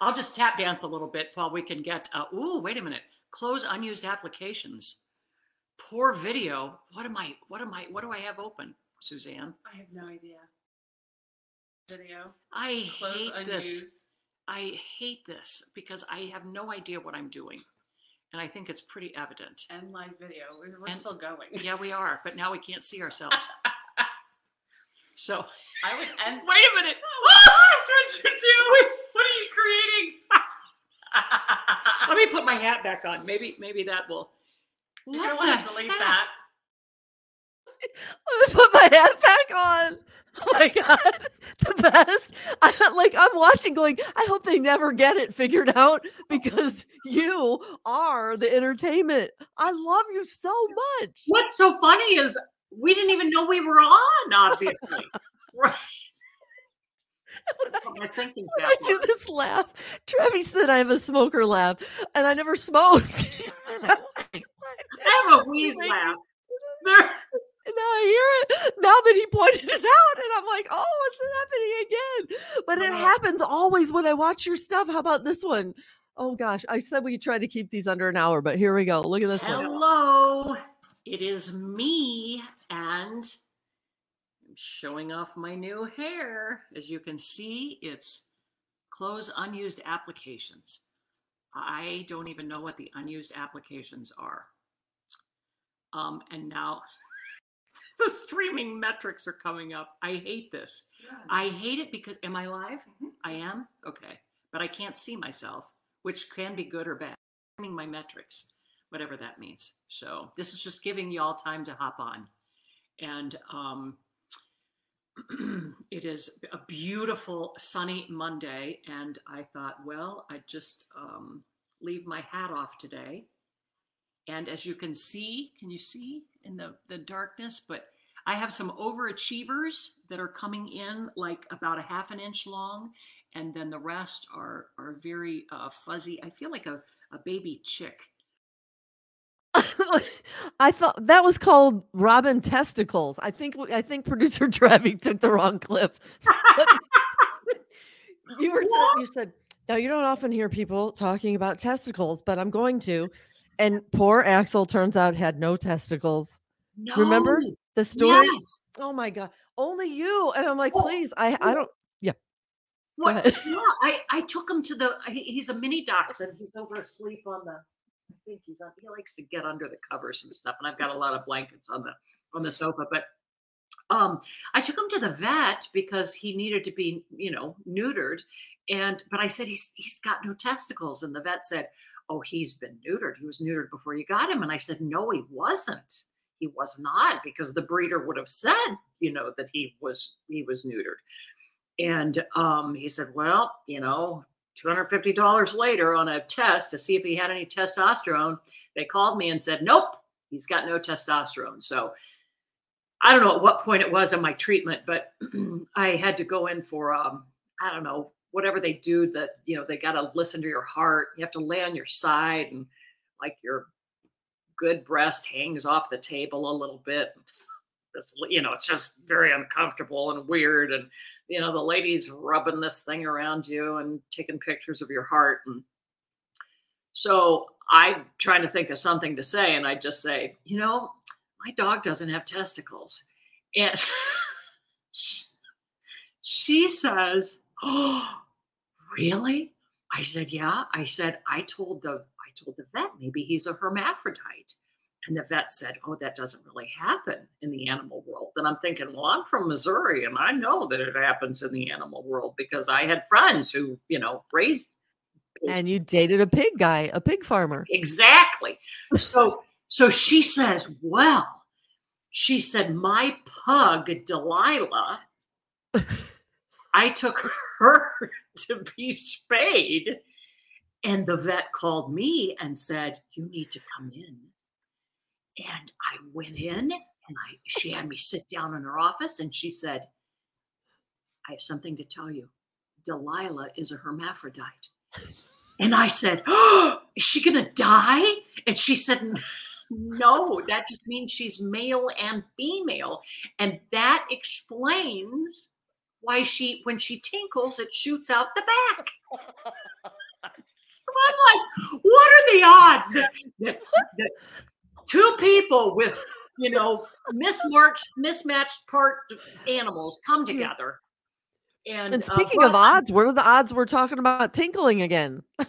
I'll just tap dance a little bit while we can get. Uh, ooh, wait a minute. Close unused applications. Poor video. What am I? What am I? What do I have open, Suzanne? I have no idea. Video. I Close hate this. I hate this because I have no idea what I'm doing, and I think it's pretty evident. And live video. We're, we're And- still going. Yeah, we are, but now we can't see ourselves. So I would end. wait a minute. Switch to two. What are you creating? Let me put my hat back on. Maybe maybe that will. What gonna want to delete heck? that. Let me put my hat back on. Oh my god, the best! I like. I'm watching, going. I hope they never get it figured out because you are the entertainment. I love you so much. What's so funny is we didn't even know we were on. Obviously, right? That's what thinking When I do this laugh, Travis said I have a smoker laugh, and I never smoked. I'm like, what? I have a wheeze laugh. And now I hear it now that he pointed it out, and I'm like, oh, it's happening again. But it happens always when I watch your stuff. How about this one? Oh gosh, I said we try to keep these under an hour, but here we go. Look at this one. Hello, it is me, and showing off my new hair. As you can see, it's close unused applications. I don't even know what the unused applications are. Um, and now the streaming metrics are coming up. I hate this. I hate it because am I live? I am? Okay. But I can't see myself, which can be good or bad. Streaming my metrics, whatever that means. So this is just giving y'all time to hop on. And um it is a beautiful sunny Monday, and I thought, well, I just um, leave my hat off today. And as you can see, can you see in the, the darkness? But I have some overachievers that are coming in like about a half an inch long, and then the rest are are very uh, fuzzy. I feel like a, a baby chick. I thought that was called Robin testicles. I think I think producer Travis took the wrong clip. you were you said now you don't often hear people talking about testicles, but I'm going to. And poor Axel turns out had no testicles. No, Remember the story? Yes. Oh my god, only you. And I'm like, Well, please, I I don't. What? ahead. Yeah, I, I took him to the. He, he's a mini dachshund. He's over asleep on the. I think he's on. He likes to get under the covers and stuff. And I've got a lot of blankets on the on the sofa. But um, I took him to the vet because he needed to be, you know, neutered. And but I said he's he's got no testicles, and the vet said, "Oh, he's been neutered. He was neutered before you got him." And I said, "No, he wasn't. He was not because the breeder would have said, you know, that he was he was neutered." And um, he said, Well, you know, $250 later on a test to see if he had any testosterone, they called me and said, Nope, he's got no testosterone. So I don't know at what point it was in my treatment, but I had to go in for, um, I don't know, whatever they do that, you know, they got to listen to your heart. You have to lay on your side and like your good breast hangs off the table a little bit. It's, you know, it's just very uncomfortable and weird. And you know the lady's rubbing this thing around you and taking pictures of your heart and so i'm trying to think of something to say and i just say you know my dog doesn't have testicles. And she says oh really? I said yeah. I said i told the i told the vet maybe he's a hermaphrodite and the vet said, Oh, that doesn't really happen in the animal world. And I'm thinking, Well, I'm from Missouri and I know that it happens in the animal world because I had friends who, you know, raised And you dated a pig guy, a pig farmer. exactly. So so she says, Well, she said, My pug, Delilah, I took her to be spayed. And the vet called me and said, You need to come in. And I went in and I she had me sit down in her office and she said, I have something to tell you. Delilah is a hermaphrodite. And I said, oh, Is she going to die? And she said, No, that just means she's male and female. And that explains why she, when she tinkles, it shoots out the back. So I'm like, what are the odds that, that, that two people with, you know, mismatched, mismatched part animals come together? And, And uh, speaking well, of odds, what are the odds we're talking about tinkling again?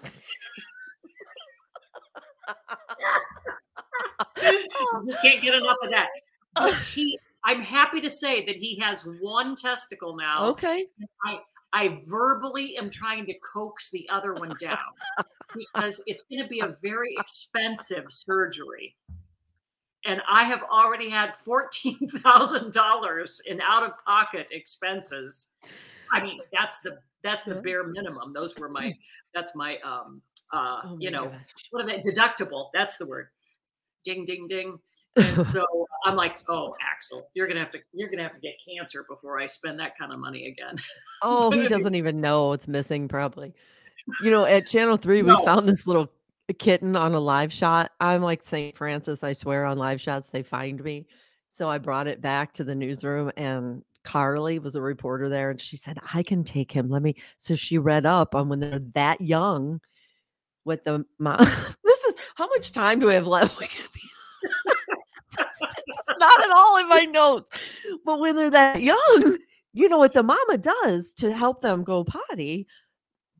Just can't get enough of that. But he, I'm happy to say that he has one testicle now. Okay. I, I verbally am trying to coax the other one down because it's going to be a very expensive surgery. And I have already had $14,000 in out of pocket expenses. I mean, that's the that's the bare minimum. Those were my that's my um uh Oh you know, gosh. what are they deductible? That's the word. Ding ding ding. And so I'm like, "Oh, Axel, you're going to have to you're going to have to get cancer before I spend that kind of money again." Oh, he doesn't even know it's missing, probably. You know, at Channel 3, we found this little kitten on a live shot. I'm like St. Francis, I swear, on live shots, they find me. So I brought it back to the newsroom, and Carly was a reporter there, and she said, I can take him. Let me. So she read up on when they're that young with the mom. this is how much time do we have left? It's not at all in my notes. But when they're that young, you know what the mama does to help them go potty,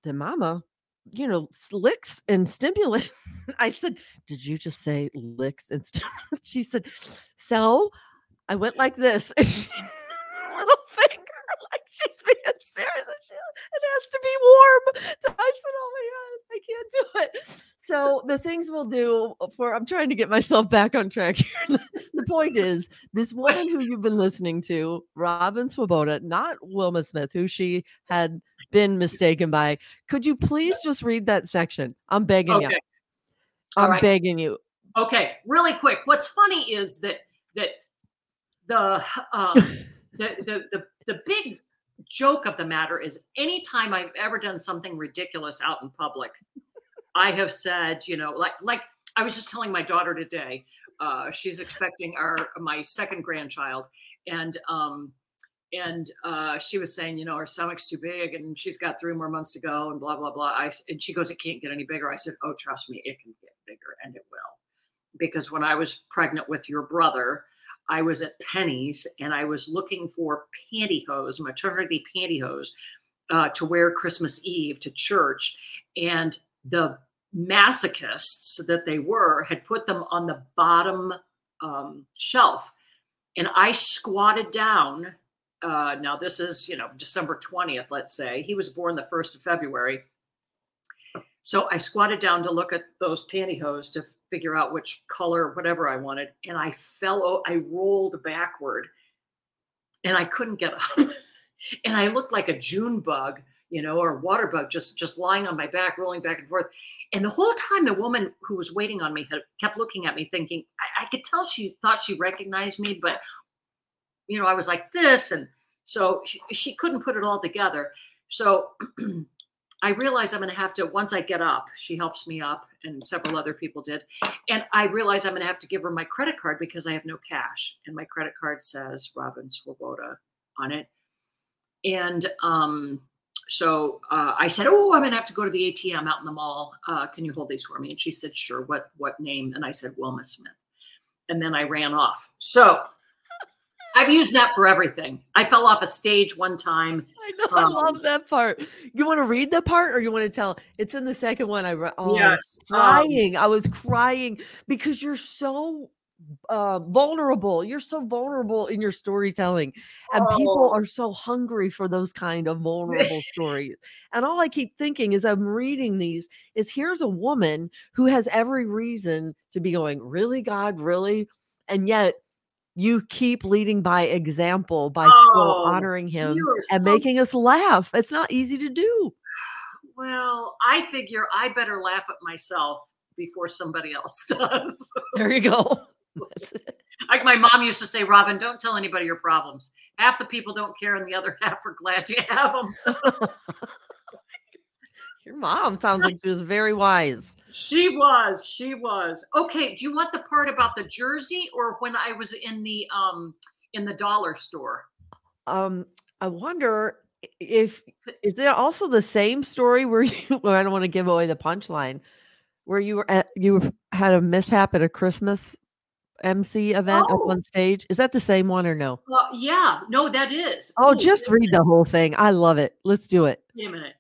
the mama, you know, licks and stimulate. I said, Did you just say licks and? She said, So I went like this. And she, little finger, like she's being serious. And she, it has to be warm. So I said, Oh my God, I can't do it. So the things we'll do uh, for, I'm trying to get myself back on track here. The point is this woman who you've been listening to, Robin Swoboda, not Wilma Smith, who she had been mistaken by. Could you please just read that section? I'm begging Okay. you. I'm right. begging you. Okay, really quick. What's funny is that that the um, the, the the the big joke of the matter is anytime I've ever done something ridiculous out in public, I have said, you know, like like I was just telling my daughter today, uh, she's expecting our my second grandchild, and um and uh, she was saying, you know, her stomach's too big, and she's got three more months to go, and blah blah blah. I and she goes, it can't get any bigger. I said, oh, trust me, it can get bigger, and it will because when I was pregnant with your brother, I was at Penney's and I was looking for pantyhose, maternity pantyhose, uh, to wear Christmas Eve to church. And the masochists that they were had put them on the bottom um, shelf. And I squatted down. Uh, now, this is, you know, December 20th, let's say. He was born the 1st of February. So I squatted down to look at those pantyhose to figure out which color, whatever I wanted, and I fell. I rolled backward, and I couldn't get up, and I looked like a June bug, you know, or water bug, just just lying on my back, rolling back and forth. And the whole time, the woman who was waiting on me had kept looking at me, thinking I, I could tell she thought she recognized me, but you know, I was like this, and so she, she couldn't put it all together. So I realized I'm going to have to, once I get up, she helps me up, and several other people did. And I realize I'm going to have to give her my credit card because I have no cash. And my credit card says Robin Swoboda on it. And um, so uh, I said, Oh, I'm going to have to go to the ATM out in the mall. Uh, can you hold these for me? And she said, Sure. What, what name? And I said, Wilma Smith. And then I ran off. So I've used that for everything. I fell off a stage one time. I know. I Um, love that part. You want to read the part or you want to tell? It's in the second one. I re- oh, I was um, crying. I was crying because you're so uh, vulnerable. You're so vulnerable in your storytelling, and people Oh. are so hungry for those kind of vulnerable stories. And all I keep thinking as I'm reading these is here's a woman who has every reason to be going, really, God, really, and yet. You keep leading by example by still Oh, honoring him and so making us laugh. It's not easy to do. Well, I figure I better laugh at myself before somebody else does. There you go. Like my mom used to say, Robin, don't tell anybody your problems. Half the people don't care, and the other half are glad you have them. Your mom sounds like she was very wise. She was, she was. Okay, do you want the part about the jersey or when I was in the um in the dollar store? Um, I wonder if is there also the same story where you well, I don't want to give away the punchline where you were at you had a mishap at a Christmas MC event up Oh. on stage. Is that the same one or no? Uh, yeah, no, that is. Oh, Ooh, just read the whole thing. I love it. Let's do it. Wait a minute.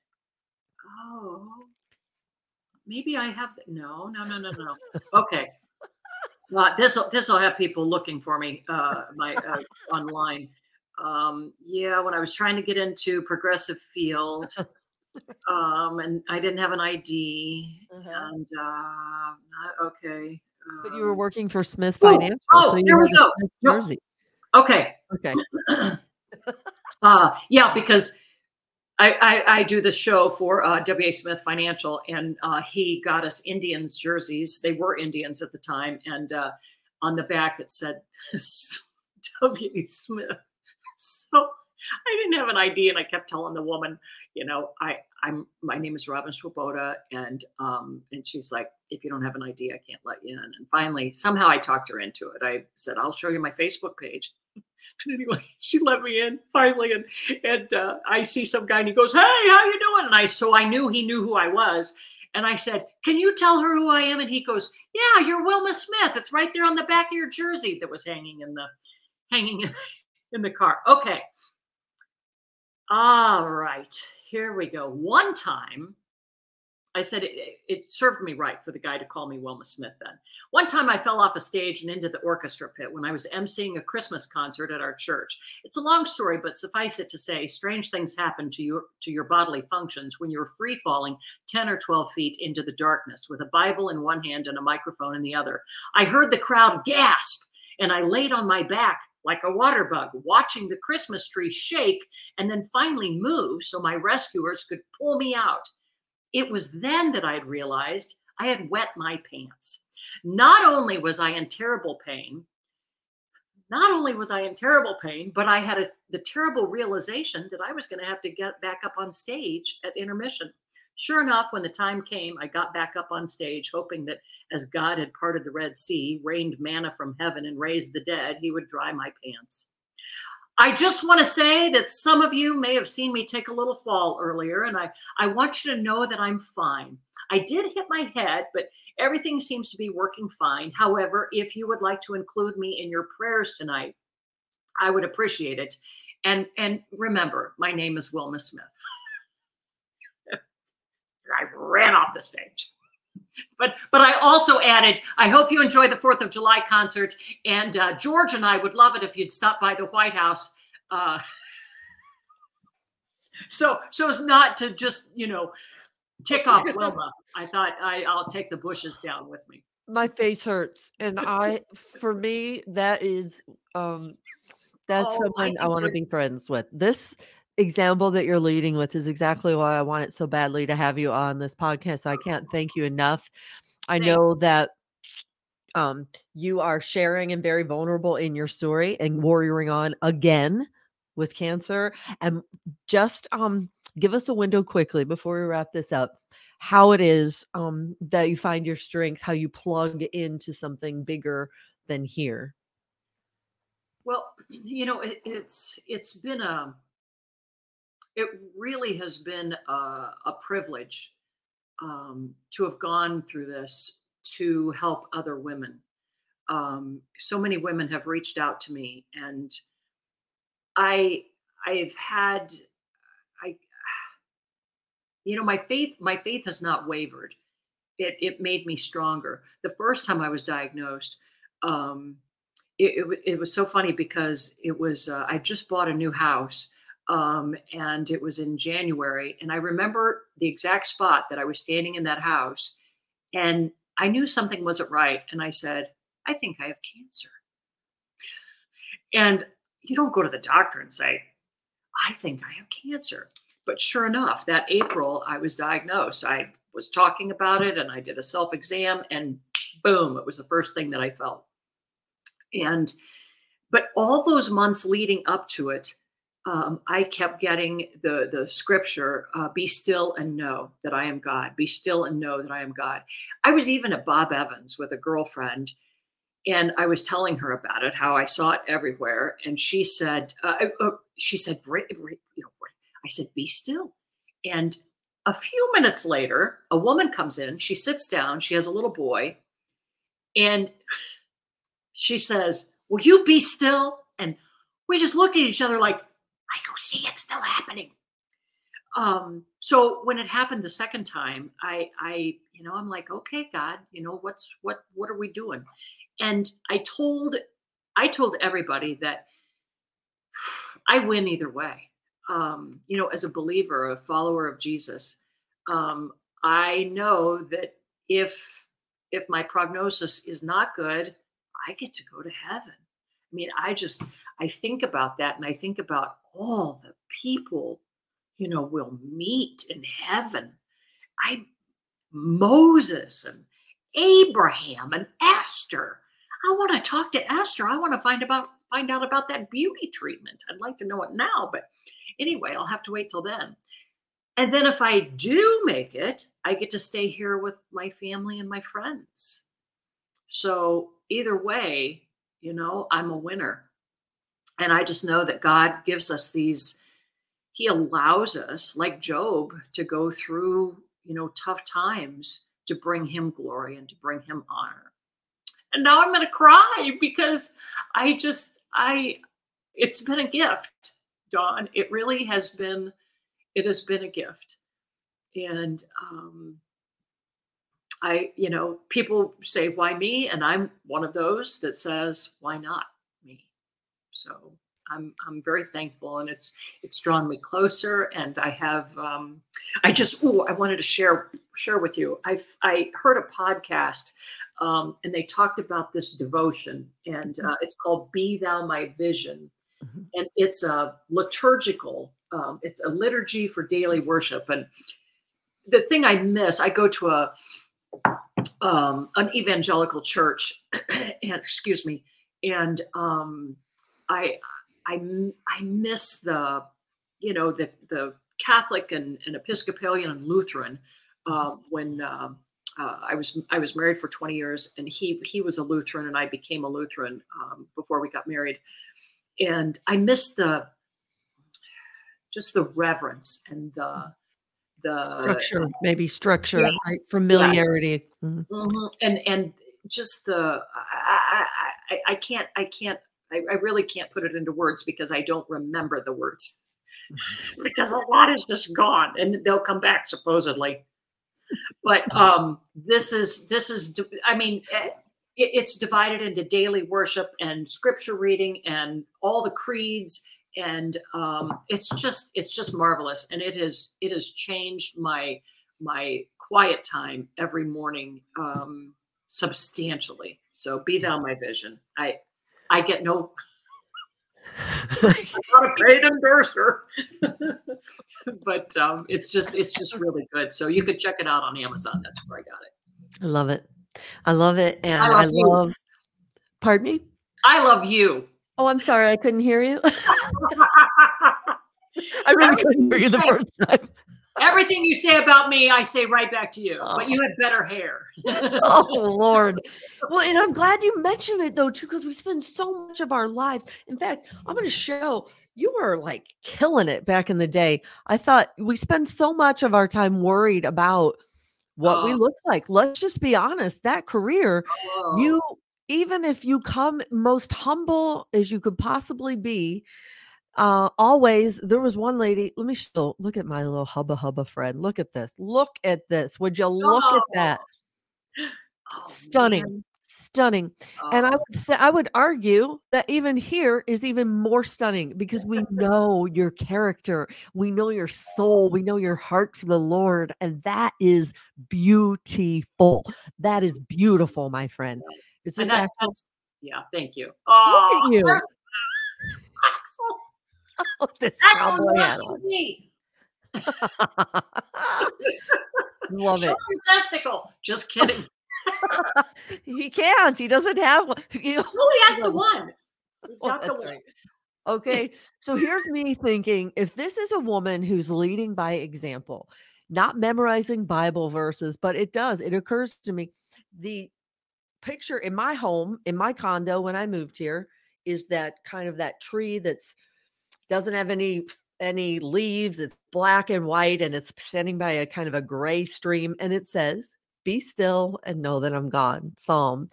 Oh, maybe I have. The, no, no, no, no, no. Okay. Uh, this will this will have people looking for me. Uh, my uh, online. Um, yeah, when I was trying to get into progressive field, um, and I didn't have an ID, and uh, okay. But you were um, working for Smith Oh, Financial. oh, so you here we go. Jersey. Okay. Okay. Uh, yeah, because I, I, I do the show for uh, W.A. Smith Financial, and uh, he got us Indians jerseys. They were Indians at the time, and uh, on the back it said W.A. Smith. So I didn't have an ID, and I kept telling the woman, you know, I I'm my name is Robin Swoboda, and um, and she's like, if you don't have an ID, I can't let you in. And finally, somehow I talked her into it. I said, I'll show you my Facebook page. But anyway, she let me in finally, and and uh, I see some guy, and he goes, "Hey, how you doing?" And I so I knew he knew who I was, and I said, "Can you tell her who I am?" And he goes, "Yeah, you're Wilma Smith. It's right there on the back of your jersey that was hanging in the hanging in, in the car." Okay. All right, here we go. One time, I said it, it- served me right for the guy to call me Wilma Smith then. One time I fell off a stage and into the orchestra pit when I was emceeing a Christmas concert at our church. It's a long story, but suffice it to say, strange things happen to your to your bodily functions when you're free falling 10 or 12 feet into the darkness with a Bible in one hand and a microphone in the other. I heard the crowd gasp And I laid on my back like a water bug, watching the Christmas tree shake and then finally move so my rescuers could pull me out. It was then that I'd realized I had wet my pants. Not only was I in terrible pain, not only was I in terrible pain, but I had a, the terrible realization that I was going to have to get back up on stage at intermission. Sure enough, when the time came, I got back up on stage, hoping that as God had parted the Red Sea, rained manna from heaven, and raised the dead, he would dry my pants. I just want to say that some of you may have seen me take a little fall earlier, and I, I want you to know that I'm fine. I did hit my head, but everything seems to be working fine. However, if you would like to include me in your prayers tonight, I would appreciate it. And and remember, my name is Wilma Smith. I ran off the stage. But but I also added, I hope you enjoy the Fourth of July concert, and uh, George and I would love it if you'd stop by the White House. Uh, so so as not to just you know tick off Wilma. I thought I, I'll take the bushes down with me. My face hurts, and I, for me, that is, um, that's Oh, someone I think want to be friends with. This example that you're leading with is exactly why I want it so badly to have you on this podcast. So I can't thank you enough. I know that um you are sharing and very vulnerable in your story and warrioring on again with cancer and just um give us a window quickly before we wrap this up how it is um that you find your strength how you plug into something bigger than here Well, you know, it, it's it's been a it really has been a, a privilege um, to have gone through this to help other women. Um, so many women have reached out to me, and I I've had I you know my faith my faith has not wavered. It it made me stronger. The first time I was diagnosed. Um, it, it, it was so funny because it was uh, I just bought a new house um, and it was in January and I remember the exact spot that I was standing in that house and I knew something wasn't right and I said I think I have cancer. And you don't go to the doctor and say I think I have cancer. But sure enough that April I was diagnosed. I was talking about it and I did a self exam and boom it was the first thing that I felt. And but all those months leading up to it um, i kept getting the the scripture uh, be still and know that i am god be still and know that i am god. I was even at bob evans with a girlfriend and i was telling her about it how i saw it everywhere and she said uh, uh, she said "Ra- ra- you know i said be still. And a few minutes later a woman comes in she sits down she has a little boy and she says, Will you be still? And we just looked at each other like, I go see it's still happening. Um, so when it happened the second time, I I, you know, I'm like, okay, God, you know, what's what what are we doing? And I told I told everybody that I win either way. Um, you know, as a believer, a follower of Jesus, um, I know that if if my prognosis is not good, I get to go to heaven. I mean, I just I think about that and I think about all the people, you know, will meet in heaven. I Moses and Abraham and Esther. I want to talk to Esther. I want to find about find out about that beauty treatment. I'd like to know it now, but anyway, I'll have to wait till then. And then if I do make it, I get to stay here with my family and my friends. So either way, you know, I'm a winner. And I just know that God gives us these, He allows us, like Job, to go through, you know, tough times to bring Him glory and to bring Him honor. And now I'm going to cry because I just, I, it's been a gift, Dawn. It really has been, it has been a gift. And, um, I, you know, people say, why me? And I'm one of those that says, why not? So I'm, I'm very thankful and it's, it's drawn me closer. And I have, um, I just, oh, I wanted to share, share with you. I've, I heard a podcast um, and they talked about this devotion, and uh, it's called "Be Thou My Vision," Mhm. and it's a liturgical. Um, it's a liturgy for daily worship, and the thing I miss, I go to a um, an evangelical church, and excuse me, and um, I I I miss the you know the the Catholic and, and Episcopalian and Lutheran uh, when um uh, I was I was married for 20 years and he he was a Lutheran and I became a Lutheran um, before we got married and I miss the just the reverence and the the structure, maybe structure, yeah. right? Familiarity. Mhm. Mhm. and and just the I, I, I, I can't I can't I, I really can't put it into words because I don't remember the words because a lot is just gone and they'll come back supposedly but um this is this is I mean eh, it, it's divided into daily worship and scripture reading and all the creeds and um it's just it's just marvelous and it has it has changed my my quiet time every morning um, substantially. So be thou my vision. I I get no I'm not a paid endorser. but um, it's just it's just really good. So you could check it out on Amazon. That's where I got it. I love it. I love it. And I love love, pardon me? I love you. Oh, I'm sorry. I couldn't hear you. I really couldn't hear you the first time. Everything you say about me, I say right back to you. Oh. But you oh. have better hair. oh Lord. Well, and I'm glad you mentioned it though, too, because we spend so much of our lives. In fact, I'm going to show you were like killing it back in the day. I thought we spend so much of our time worried about what we Oh. look like. Let's just be honest. That career, Oh. you even if you come most humble as you could possibly be, uh always there was one lady let me still look at my little hubba hubba friend look at this look at this would you look at that Oh, stunning man. stunning and i Oh, would say i would argue that even here is even more stunning because we know your character we know your soul we know your heart for the lord and that is beautiful that is beautiful my friend is this that, yeah. Thank you. Oh, you. there's Axel. this Axel cowboy hat on. love Show it your testicle. Just kidding. he can't he doesn't have one you know No, he has the one. He's Oh, got the that's one. right. Okay. So here's me thinking if this is a woman who's leading by example, not memorizing Bible verses, but it does, it occurs to me the picture in my home, in my condo when I moved here, is that kind of that tree that's doesn't have any any leaves it's black and white and it's standing by a kind of a gray stream and it says be still and know that i'm god psalm.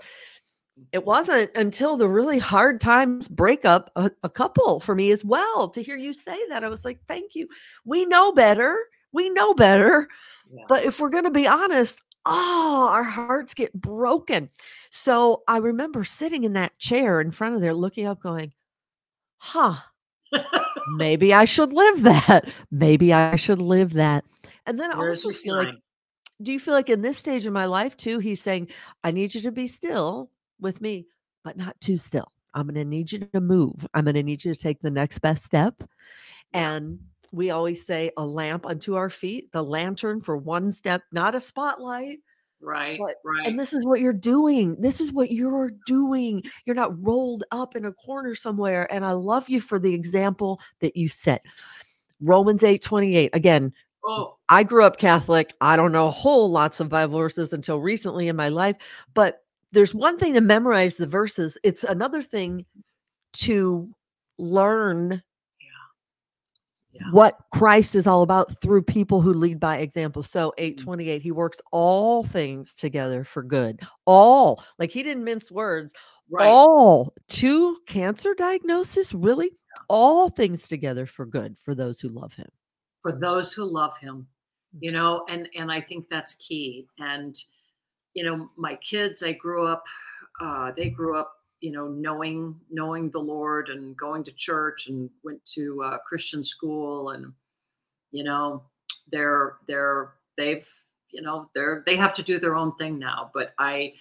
It mm-hmm. wasn't until the really hard times break up a, a couple for me as well to hear you say that i was like thank you. We know better we know better Yeah. but if we're going to be honest oh our hearts get broken. So i remember sitting in that chair in front of there looking up going huh maybe i should live that. Maybe i should live that. And then i also feel like do you feel like in this stage of my life too he's saying i need you to be still with me but not too still. I'm going to need you to move. I'm going to need you to take the next best step. And we always say a lamp unto our feet the lantern for one step not a spotlight right, But- right. and this is what you're doing. This is what you're doing. You're not rolled up in a corner somewhere. And I love you for the example that you set. Romans 8 28. Again, oh, I grew up Catholic. I don't know a whole lots of Bible verses until recently in my life, but there's one thing to memorize the verses. It's another thing to learn Yeah. what Christ is all about through people who lead by example. So Mm-hmm. 828, he works all things together for good. All like he didn't mince words. right. All to cancer diagnosis, really? All things together for good for those who love him. for those who love him you know and and i think that's key and you know my kids i grew up uh they grew up you know knowing knowing the lord and going to church and went to uh, christian school and you know they're they're they've you know they're they have to do their own thing now but i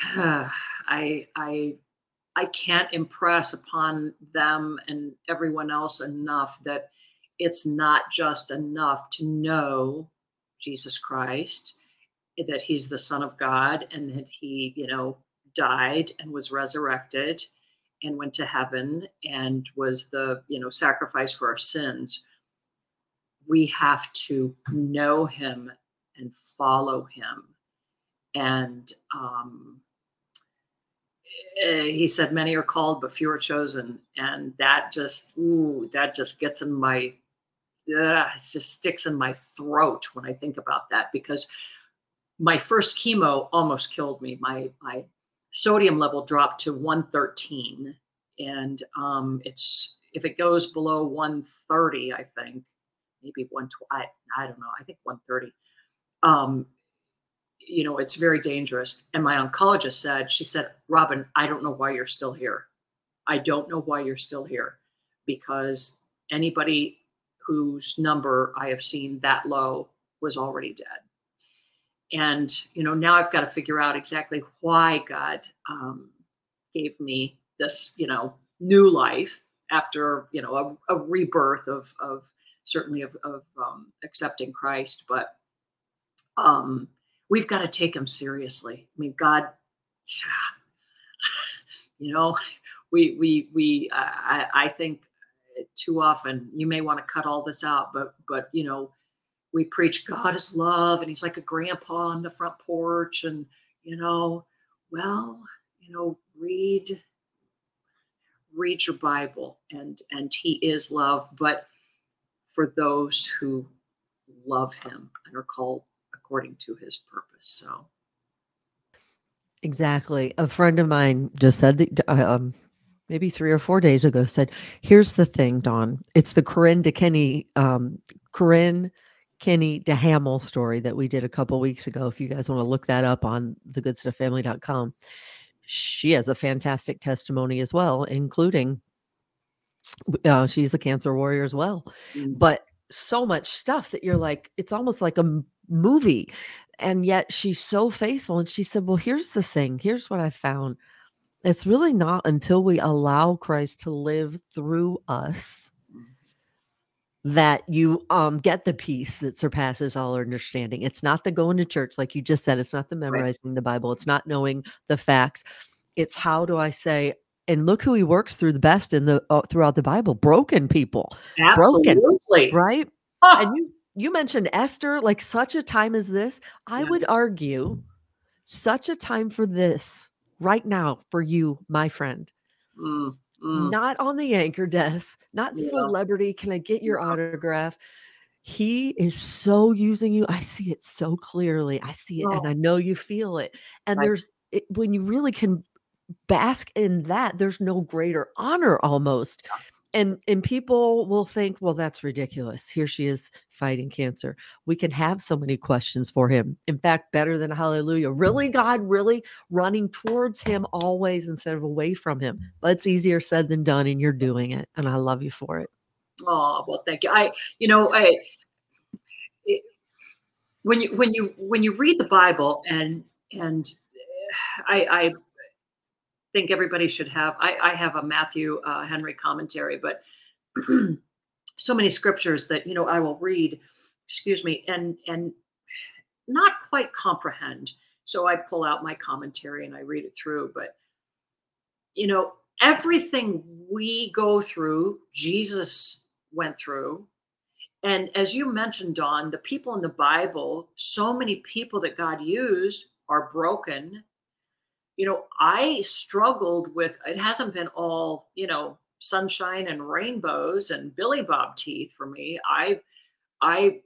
I I I can't impress upon them and everyone else enough that it's not just enough to know Jesus Christ, that he's the Son of God, and that he, you know, died and was resurrected and went to heaven and was the, you know, sacrifice for our sins. We have to know him and follow him. And um, he said, Many are called, but few are chosen. And that just, ooh, that just gets in my uh, it just sticks in my throat when I think about that because my first chemo almost killed me. My my sodium level dropped to 113, and um, it's if it goes below 130, I think maybe 120. I, I don't know. I think 130. Um, you know, it's very dangerous. And my oncologist said, she said, Robin, I don't know why you're still here. I don't know why you're still here because anybody whose number I have seen that low was already dead. And, you know, now I've got to figure out exactly why God um, gave me this, you know, new life after, you know, a, a rebirth of, of certainly of, of um, accepting Christ. But um, we've got to take him seriously. I mean, God, you know, we, we, we, I, I think too often. You may want to cut all this out, but but you know, we preach God is love, and He's like a grandpa on the front porch, and you know, well, you know, read read your Bible, and and He is love, but for those who love Him and are called according to His purpose. So. Exactly. A friend of mine just said that um, maybe three or four days ago said, "Here's the thing, Dawn. It's the Corinne DeKenny, um, Corinne Kenny DeHamel story that we did a couple weeks ago. If you guys want to look that up on thegoodstufffamily.com, she has a fantastic testimony as well, including uh, she's a cancer warrior as well. Mm. But so much stuff that you're like, it's almost like a movie. And yet she's so faithful. And she said, Well, here's the thing. Here's what I found it's really not until we allow Christ to live through us that you um get the peace that surpasses all understanding. It's not the going to church like you just said, it's not the memorizing right. the Bible, it's not knowing the facts. It's how do I say and look who he works through the best in the uh, throughout the Bible, broken people. Absolutely. Broken, right? Ah. And you you mentioned Esther like such a time as this, I yeah. would argue such a time for this right now for you, my friend. Mm, mm. Not on the anchor desk, not yeah. celebrity. Can I get your autograph? He is so using you. I see it so clearly. I see it oh. and I know you feel it. And right. there's it, when you really can bask in that, there's no greater honor almost. And and people will think well that's ridiculous. Here she is fighting cancer. We can have so many questions for him. In fact better than hallelujah. Mm. Really god really running towards him always instead of away from him? But it's easier said than done and you're doing it and i love you for it. Oh well thank you. I you know i it, when you when you when you read the bible and and eh, i i think everybody should have. I, I have a Matthew uh, Henry commentary, but so many scriptures that you know I will read, excuse me, and and not quite comprehend. So I pull out my commentary and I read it through. But you know, everything we go through, Jesus went through. And as you mentioned, Dawn, the people in the Bible, so many people that God used are broken you know, I struggled with it hasn't been all, you know, sunshine and rainbows and Billy Bob teeth for me. I I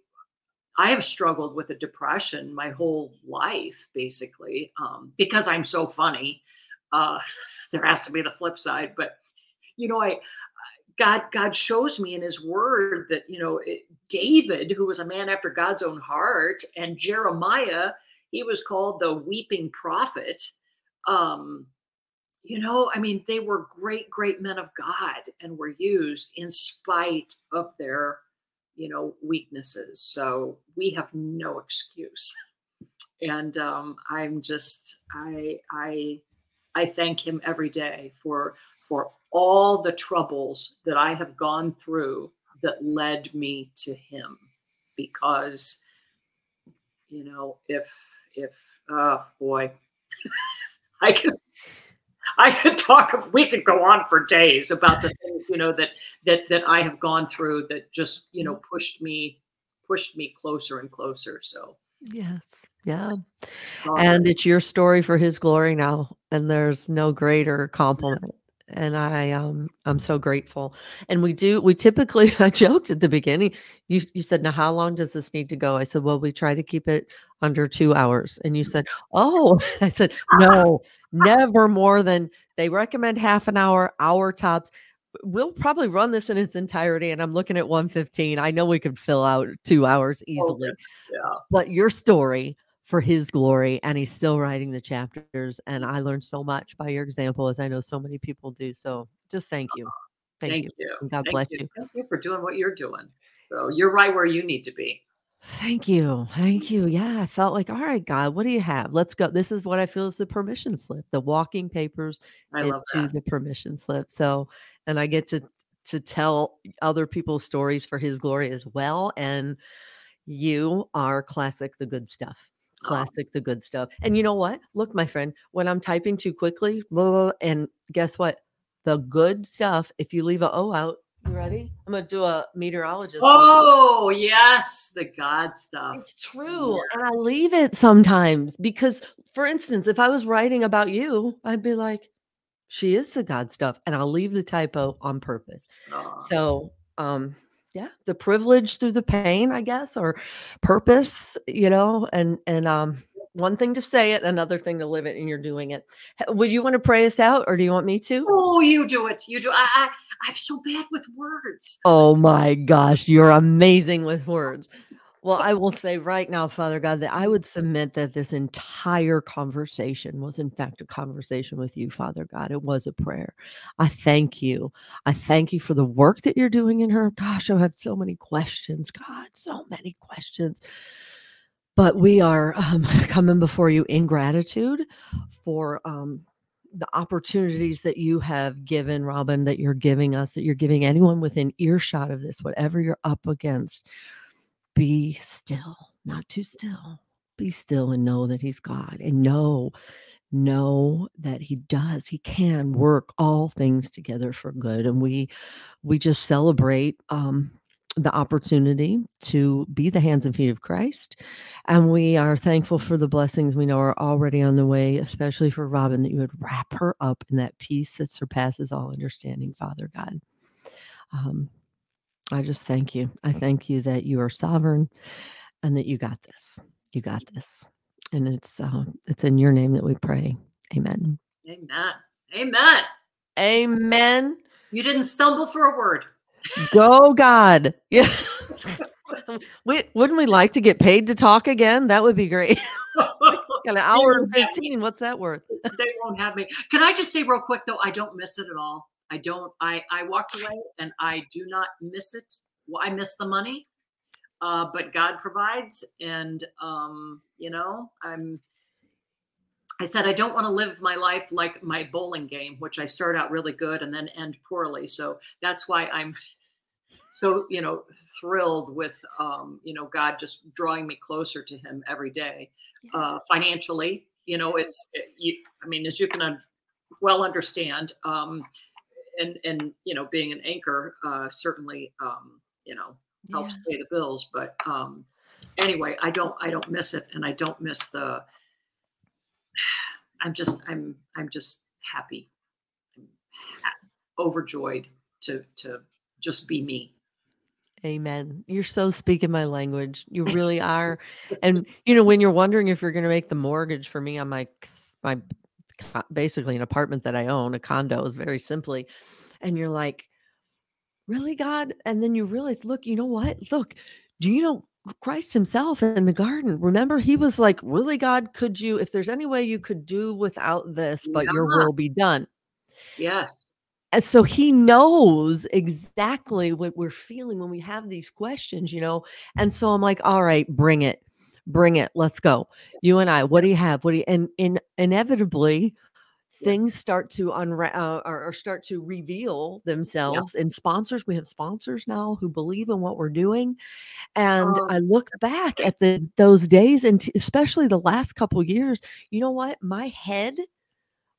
I have struggled with a depression my whole life, basically, um, because I'm so funny. Uh, there has to be the flip side, but you know, I God God shows me in His Word that you know it, David, who was a man after God's own heart, and Jeremiah, he was called the weeping prophet um, you know, I mean, they were great, great men of God and were used in spite of their, you know, weaknesses. So we have no excuse. and um, I'm just I I I thank him every day for for all the troubles that I have gone through that led me to him because you know if if oh boy I could I could talk we could go on for days about the things you know that that that I have gone through that just you know pushed me pushed me closer and closer so Yes. Yeah. God, And it's your story for his glory now. And there's no greater compliment. And I um I'm so grateful. And we do we typically I joked at the beginning. You you said, now how long does this need to go? I said, Well, we try to keep it under two hours. And you said, Oh, I said, no, never more than they recommend half an hour, hour tops. We'll probably run this in its entirety. And I'm looking at 115. I know we could fill out two hours easily yeah but your story for his glory and he's still writing the chapters and i learned so much by your example as i know so many people do so just thank you thank, thank you you and god Thank bless you. you. Thank you for doing what you're doing. So you're right where you need to be. thank you thank you yeah i felt like all right god what do you have let's go this is what i feel is the permission slip the walking papers I love into that. the permission slip so and i get to to tell other people's stories for his glory as well and you are classic the good stuff classic the good stuff. And you know what? Look my friend when i'm typing too quickly blah, blah, blah, and guess what? The good stuff if you leave a o out you ready? I'm gonna do a meteorologist. Oh yes, the God stuff. it's true and i leave it sometimes because for instance if i was writing about you i'd be like she is the god stuff and i'll leave the typo on purpose. Oh, so, um, yeah, the privilege through the pain, I guess, or purpose, you know, and and um, one thing to say it, another thing to live it, and you're doing it. Would you want to pray us out, or do you want me to? Oh, you do it. You do. I, I I'm so bad with words. Oh my gosh, you're amazing with words. Well, I will say right now, Father God, that I would submit that this entire conversation was, in fact, a conversation with you, Father God. It was a prayer. I thank you. I thank you for the work that you're doing in her. Gosh, I have so many questions, God, so many questions. But we are um, coming before you in gratitude for um, the opportunities that you have given, Robin, that you're giving us, that you're giving anyone within earshot of this, whatever you're up against. Be still, not too still. Be still and know that He's God and know, know that He does, He can work all things together for good. And we, we just celebrate um, the opportunity to be the hands and feet of Christ. And we are thankful for the blessings we know are already on the way, especially for Robin, that you would wrap her up in that peace that surpasses all understanding, Father God. Um, I just thank you. I thank you that you are sovereign and that you got this. You got this. And it's uh, it's in your name that we pray. Amen. Amen. Amen. Amen. You didn't stumble for a word. Go God. Yeah. we, wouldn't we like to get paid to talk again? That would be great. Got an hour and 15. What's that worth? they won't have me. Can I just say real quick though? I don't miss it at all. I don't. I I walked away and I do not miss it. Well, I miss the money, uh, but God provides, and um, you know, I'm. I said I don't want to live my life like my bowling game, which I start out really good and then end poorly. So that's why I'm so you know thrilled with um, you know God just drawing me closer to Him every day uh, financially. You know, it's it, you, I mean, as you can un- well understand, um, and and you know, being an anchor uh, certainly um, you know helps pay the bills. But um, anyway, I don't I don't miss it, and I don't miss the. I'm just I'm I'm just happy, I'm ha- overjoyed to to just be me. Amen. You're so speaking my language. You really are. And you know, when you're wondering if you're going to make the mortgage for me on my my basically an apartment that I own, a condo is very simply, and you're like, really, God? And then you realize, look, you know what? Look, do you know Christ Himself in the garden? Remember, He was like, really, God? Could you, if there's any way you could do without this, but Your will be done? Yes. And so he knows exactly what we're feeling when we have these questions, you know. And so I'm like, all right, bring it. Bring it. Let's go. You and I. What do you have? What do you? And in inevitably, things start to unra- uh, or, or start to reveal themselves. And sponsors, we have sponsors now who believe in what we're doing. And Oh, I look back at the those days, and t- especially the last couple years. You know what? My head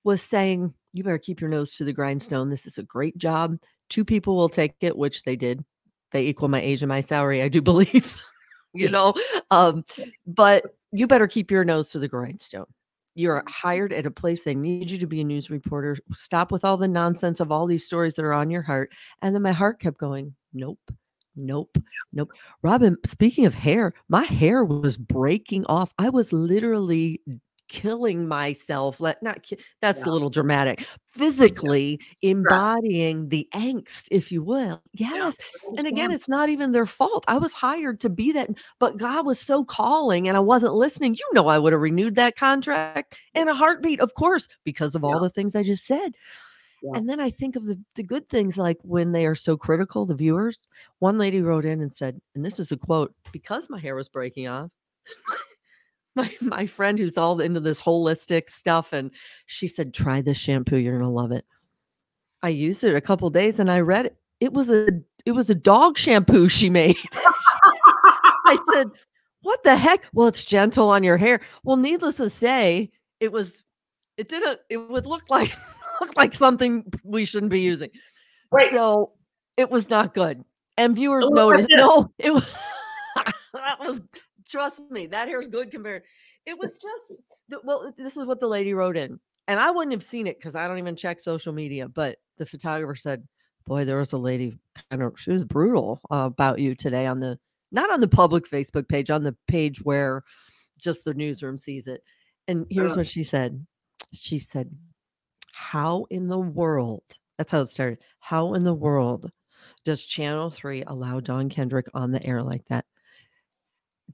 was saying, "You better keep your nose to the grindstone. This is a great job. Two people will take it, which they did. They equal my age and my salary, I do believe. You know, um, but you better keep your nose to the grindstone. You're hired at a place they need you to be a news reporter. Stop with all the nonsense of all these stories that are on your heart. And then my heart kept going, nope, nope, nope. Robin, speaking of hair, my hair was breaking off. I was literally killing myself. Let not ki- that's a little dramatic. Physically embodying the angst, if you will. Yes. And again, it's not even their fault. I was hired to be that, but God was so calling and I wasn't listening. You know, I would have renewed that contract in a heartbeat, of course, because of all the things I just said. Yeah. And then I think of the, the good things like when they are so critical, the viewers. One lady wrote in and said, and this is a quote, because my hair was breaking off. My, my friend who's all into this holistic stuff, and she said, Try this shampoo, you're gonna love it. I used it a couple days and I read it. It was a it was a dog shampoo she made. I said, "What the heck?" Well, it's gentle on your hair. Well, needless to say, it was it didn't it would look like look like something we shouldn't be using. Wait. So, it was not good. And viewers noticed. No, it was that was trust me, that hair is good compared. It was just the, well, this is what the lady wrote in. And I wouldn't have seen it because I don't even check social media. But the photographer said, Boy, there was a lady kind of she was brutal uh, about you today on the not on the public Facebook page, on the page where just the newsroom sees it. And here's what she said. She said, How in the world? That's how it started. How in the world does Channel 3 allow Dawn Kendrick on the air like that?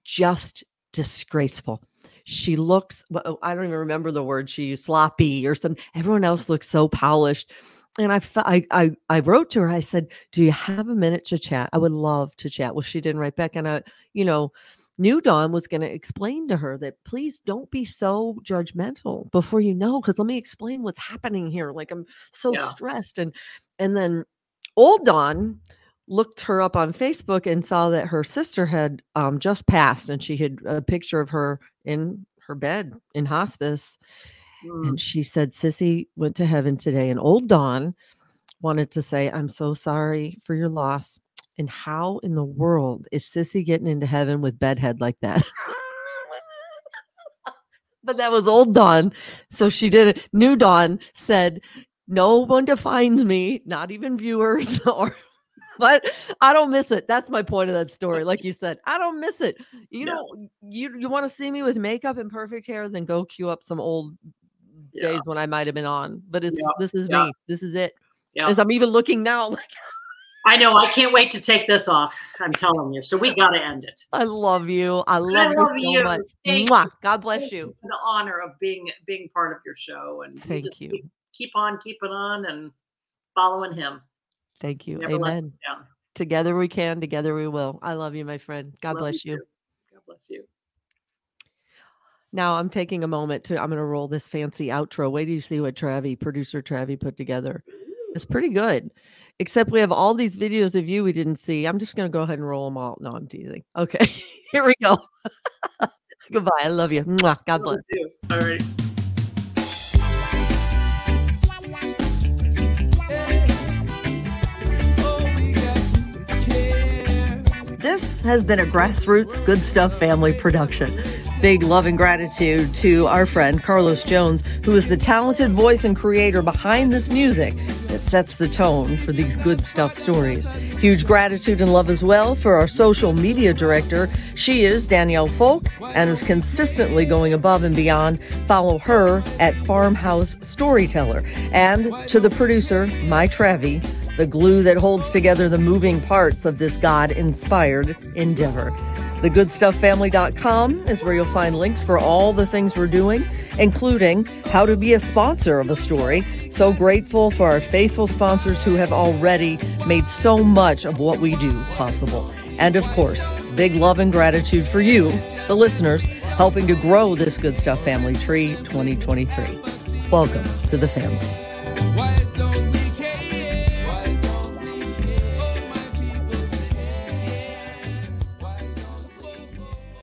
Just disgraceful. She looks, well, oh, I don't even remember the word she used, sloppy or something. Everyone else looks so polished. And I, I, I, I wrote to her. I said, "Do you have a minute to chat? I would love to chat." Well, she didn't write back, and I, you know, knew Dawn was going to explain to her that please don't be so judgmental before you know, because let me explain what's happening here. Like I'm so Yeah. stressed, and and then old Dawn looked her up on Facebook and saw that her sister had um, just passed, and she had a picture of her in her bed in hospice. Mm. And she said, Sissy went to heaven today. And old Dawn wanted to say, I'm so sorry for your loss. And how in the world is Sissy getting into heaven with bedhead like that? but that was old Dawn. So she did it. New Dawn said, No one defines me, not even viewers or but I don't miss it. That's my point of that story. Like you said, I don't miss it. You know, you you want to see me with makeup and perfect hair, then go cue up some old Yeah. days when I might have been on. But it's Yeah, this is yeah. me. This is it. Yeah. As I'm even looking now, like I know. I can't wait to take this off. I'm telling you. So we got to end it. I love you. I love, love you so you. much. Thank Mwah. God bless you. the honor of being being part of your show, and Thank you. Keep, keep on keeping on and following him. Thank you. Never Amen. Together we can, together we will. I love you, my friend. God Love bless you. too. God bless you. Now I'm taking a moment to I'm gonna roll this fancy outro. Wait till you see what Travi, producer Travi, put together. It's pretty good. Except we have all these videos of you we didn't see. I'm just gonna go ahead and roll them all. No, I'm teasing. Okay, here we go. Goodbye. I love you. God bless. You. All right. This has been a grassroots good stuff family production. Big love and gratitude to our friend Carlos Jones, who is the talented voice and creator behind this music that sets the tone for these good stuff stories. Huge gratitude and love as well for our social media director. She is Danielle Folk and is consistently going above and beyond. Follow her at Farmhouse Storyteller. And to the producer, My Trevi, the glue that holds together the moving parts of this God inspired endeavor. TheGoodStuffFamily.com is where you'll find links for all the things we're doing, including how to be a sponsor of a story. So grateful for our faithful sponsors who have already made so much of what we do possible. And of course, Big love and gratitude for you, the listeners, helping to grow this Good Stuff family tree 2023. Welcome to the family.